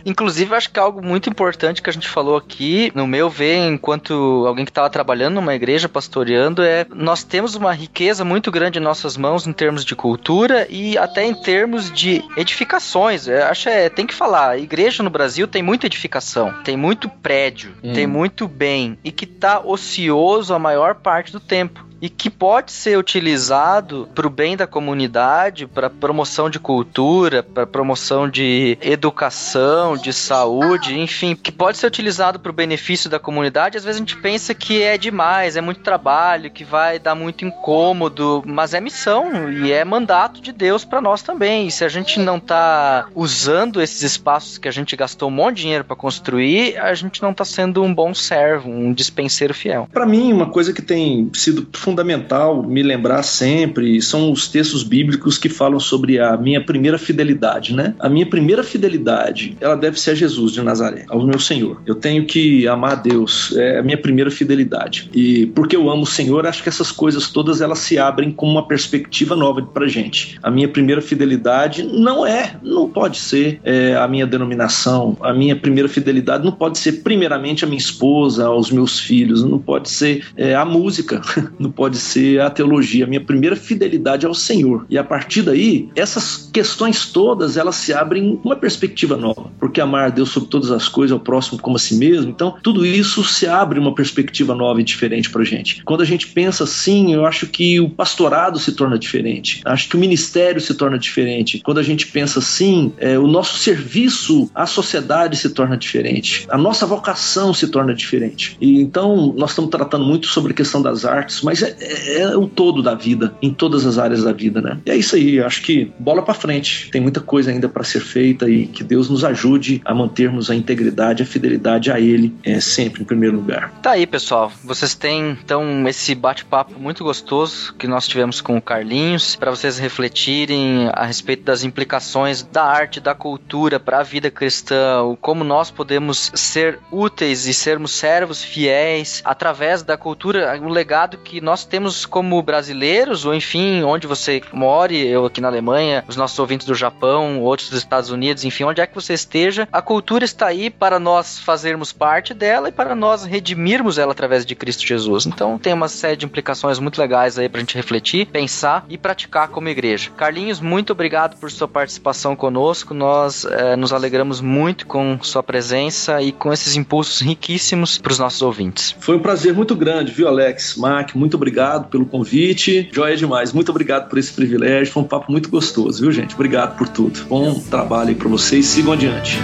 Inclusive, acho que algo muito importante que a gente falou aqui, no meu ver, enquanto alguém que estava trabalhando numa igreja, pastoreando, é nós temos uma riqueza muito grande em nossas mãos em termos de cultura e até em termos de edificações. Eu acho é, tem que falar, a igreja no Brasil tem muita edificação, tem muito prédio, hum. tem muito bem e que está ocioso a maior parte do tempo e que pode ser utilizado para o bem da comunidade, para promoção de cultura, para promoção de educação, de saúde, enfim, que pode ser utilizado para o benefício da comunidade. Às vezes a gente pensa que é demais, é muito trabalho, que vai dar muito incômodo, mas é missão e é mandato de Deus para nós também. E se a gente não está usando esses espaços que a gente gastou um monte de dinheiro para construir, a gente não está sendo um bom servo, um dispenseiro fiel. Para mim, uma coisa que tem sido fundamental me lembrar sempre são os textos bíblicos que falam sobre a minha primeira fidelidade, né? A minha primeira fidelidade, ela deve ser a Jesus de Nazaré, ao meu Senhor. Eu tenho que amar a Deus, é a minha primeira fidelidade. E porque eu amo o Senhor, acho que essas coisas todas elas se abrem com uma perspectiva nova pra gente. A minha primeira fidelidade não é, não pode ser é, a minha denominação. A minha primeira fidelidade não pode ser primeiramente a minha esposa, aos meus filhos, não pode ser é, a música, não pode ser a teologia. A minha primeira fidelidade ao Senhor. E a partir daí, essas questões todas elas se abrem uma perspectiva nova. Porque amar a Deus sobre todas as coisas, ao próximo como a si mesmo. Então, tudo isso se abre uma perspectiva nova e diferente pra gente. Quando a gente pensa assim, eu acho que o pastorado se torna diferente. Acho que o ministério se torna diferente. Quando a gente pensa assim, é, o nosso serviço à sociedade se torna diferente. A nossa vocação se torna diferente. E então, nós estamos tratando muito sobre a questão das artes, mas é, é, o todo da vida, em todas as áreas da vida, né? E é isso aí, acho que bola para frente. Tem muita coisa ainda para ser feita e que Deus nos ajude a mantermos a integridade, a fidelidade a Ele é, sempre em primeiro lugar. Tá aí, pessoal. Vocês têm então esse bate-papo muito gostoso que nós tivemos com o Carlinhos para vocês refletirem a respeito das implicações da arte, da cultura para a vida cristã, como nós podemos ser úteis e sermos servos fiéis através da cultura, o legado que nós temos como brasileiros, ou enfim, onde você more, eu aqui na Alemanha, os nossos ouvintes do Japão, outros dos Estados Unidos, enfim, onde é que você esteja, a cultura está aí para nós fazermos parte dela e para nós redimirmos ela através de Cristo Jesus. Então tem uma série de implicações muito legais aí para a gente refletir, pensar e praticar como igreja. Carlinhos, muito obrigado por sua participação conosco. Nós eh, nos alegramos muito com sua presença e com esses impulsos riquíssimos para os nossos ouvintes. Foi um prazer muito grande, viu, Alex? Mac, muito obrigado pelo convite. Joia demais. Muito obrigado por esse privilégio. Foi um papo muito gostoso, viu, gente? Obrigado por tudo. Bom trabalho aí para vocês. Sigam adiante.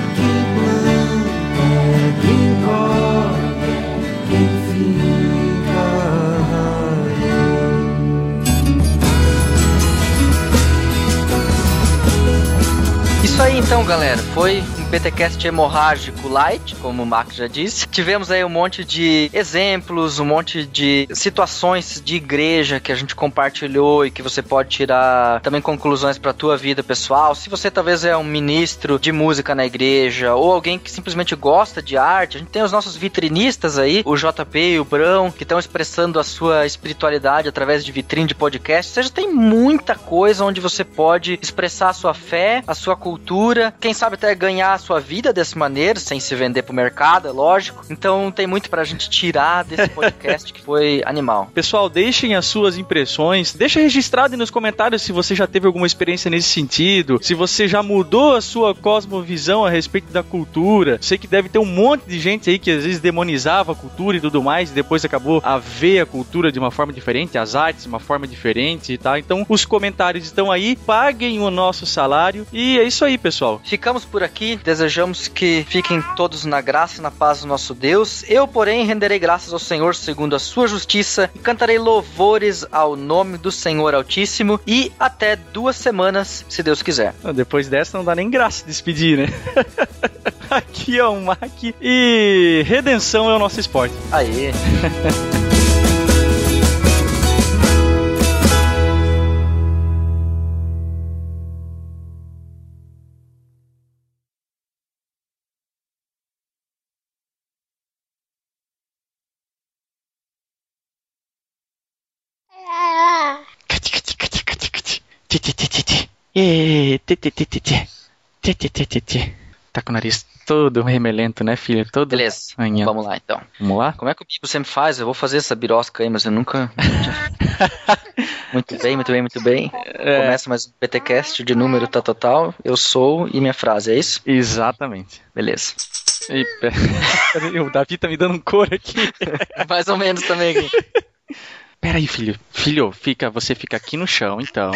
Isso aí então, galera. Foi BTcast hemorrágico light, como o Mark já disse. Tivemos aí um monte de exemplos, um monte de situações de igreja que a gente compartilhou e que você pode tirar também conclusões para tua vida pessoal. Se você talvez é um ministro de música na igreja ou alguém que simplesmente gosta de arte, a gente tem os nossos vitrinistas aí, o JP e o Brão, que estão expressando a sua espiritualidade através de vitrine de podcast. Ou seja, tem muita coisa onde você pode expressar a sua fé, a sua cultura, quem sabe até ganhar sua vida dessa maneira, sem se vender pro mercado, é lógico. Então tem muito pra gente tirar desse podcast que foi animal. Pessoal, deixem as suas impressões, deixa registrado nos comentários se você já teve alguma experiência nesse sentido, se você já mudou a sua cosmovisão a respeito da cultura. Sei que deve ter um monte de gente aí que às vezes demonizava a cultura e tudo mais, e depois acabou a ver a cultura de uma forma diferente, as artes de uma forma diferente e tal. Então os comentários estão aí, paguem o nosso salário e é isso aí, pessoal. Ficamos por aqui. Desejamos que fiquem todos na graça e na paz do nosso Deus. Eu, porém, renderei graças ao Senhor segundo a sua justiça e cantarei louvores ao nome do Senhor Altíssimo. E até duas semanas, se Deus quiser. Depois dessa, não dá nem graça despedir, né? Aqui é o Mac e redenção é o nosso esporte. Aê! Tá com o nariz todo remelento, né, filho? Todo Beleza, Manhã. vamos lá então. Vamos lá? Como é que o Bibo sempre faz? Eu vou fazer essa birosca aí, mas eu nunca. muito bem, muito bem, muito bem. É. Começa mais um PTcast de número tá total. Eu sou e minha frase, é isso? Exatamente. Beleza. Pera- peraí, o Davi tá me dando um coro aqui. Mais ou menos também aqui. Peraí, filho. Filho, fica, você fica aqui no chão, então.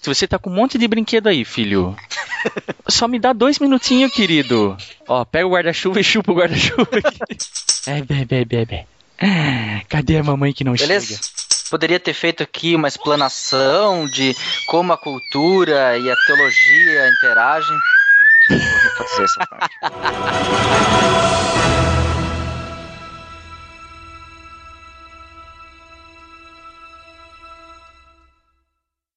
Se você tá com um monte de brinquedo aí, filho. Só me dá dois minutinhos, querido. Ó, pega o guarda-chuva e chupa o guarda-chuva aqui. É, bem, bem. Cadê a mamãe que não Beleza? chega? Poderia ter feito aqui uma explanação de como a cultura e a teologia interagem. Vou refazer essa parte.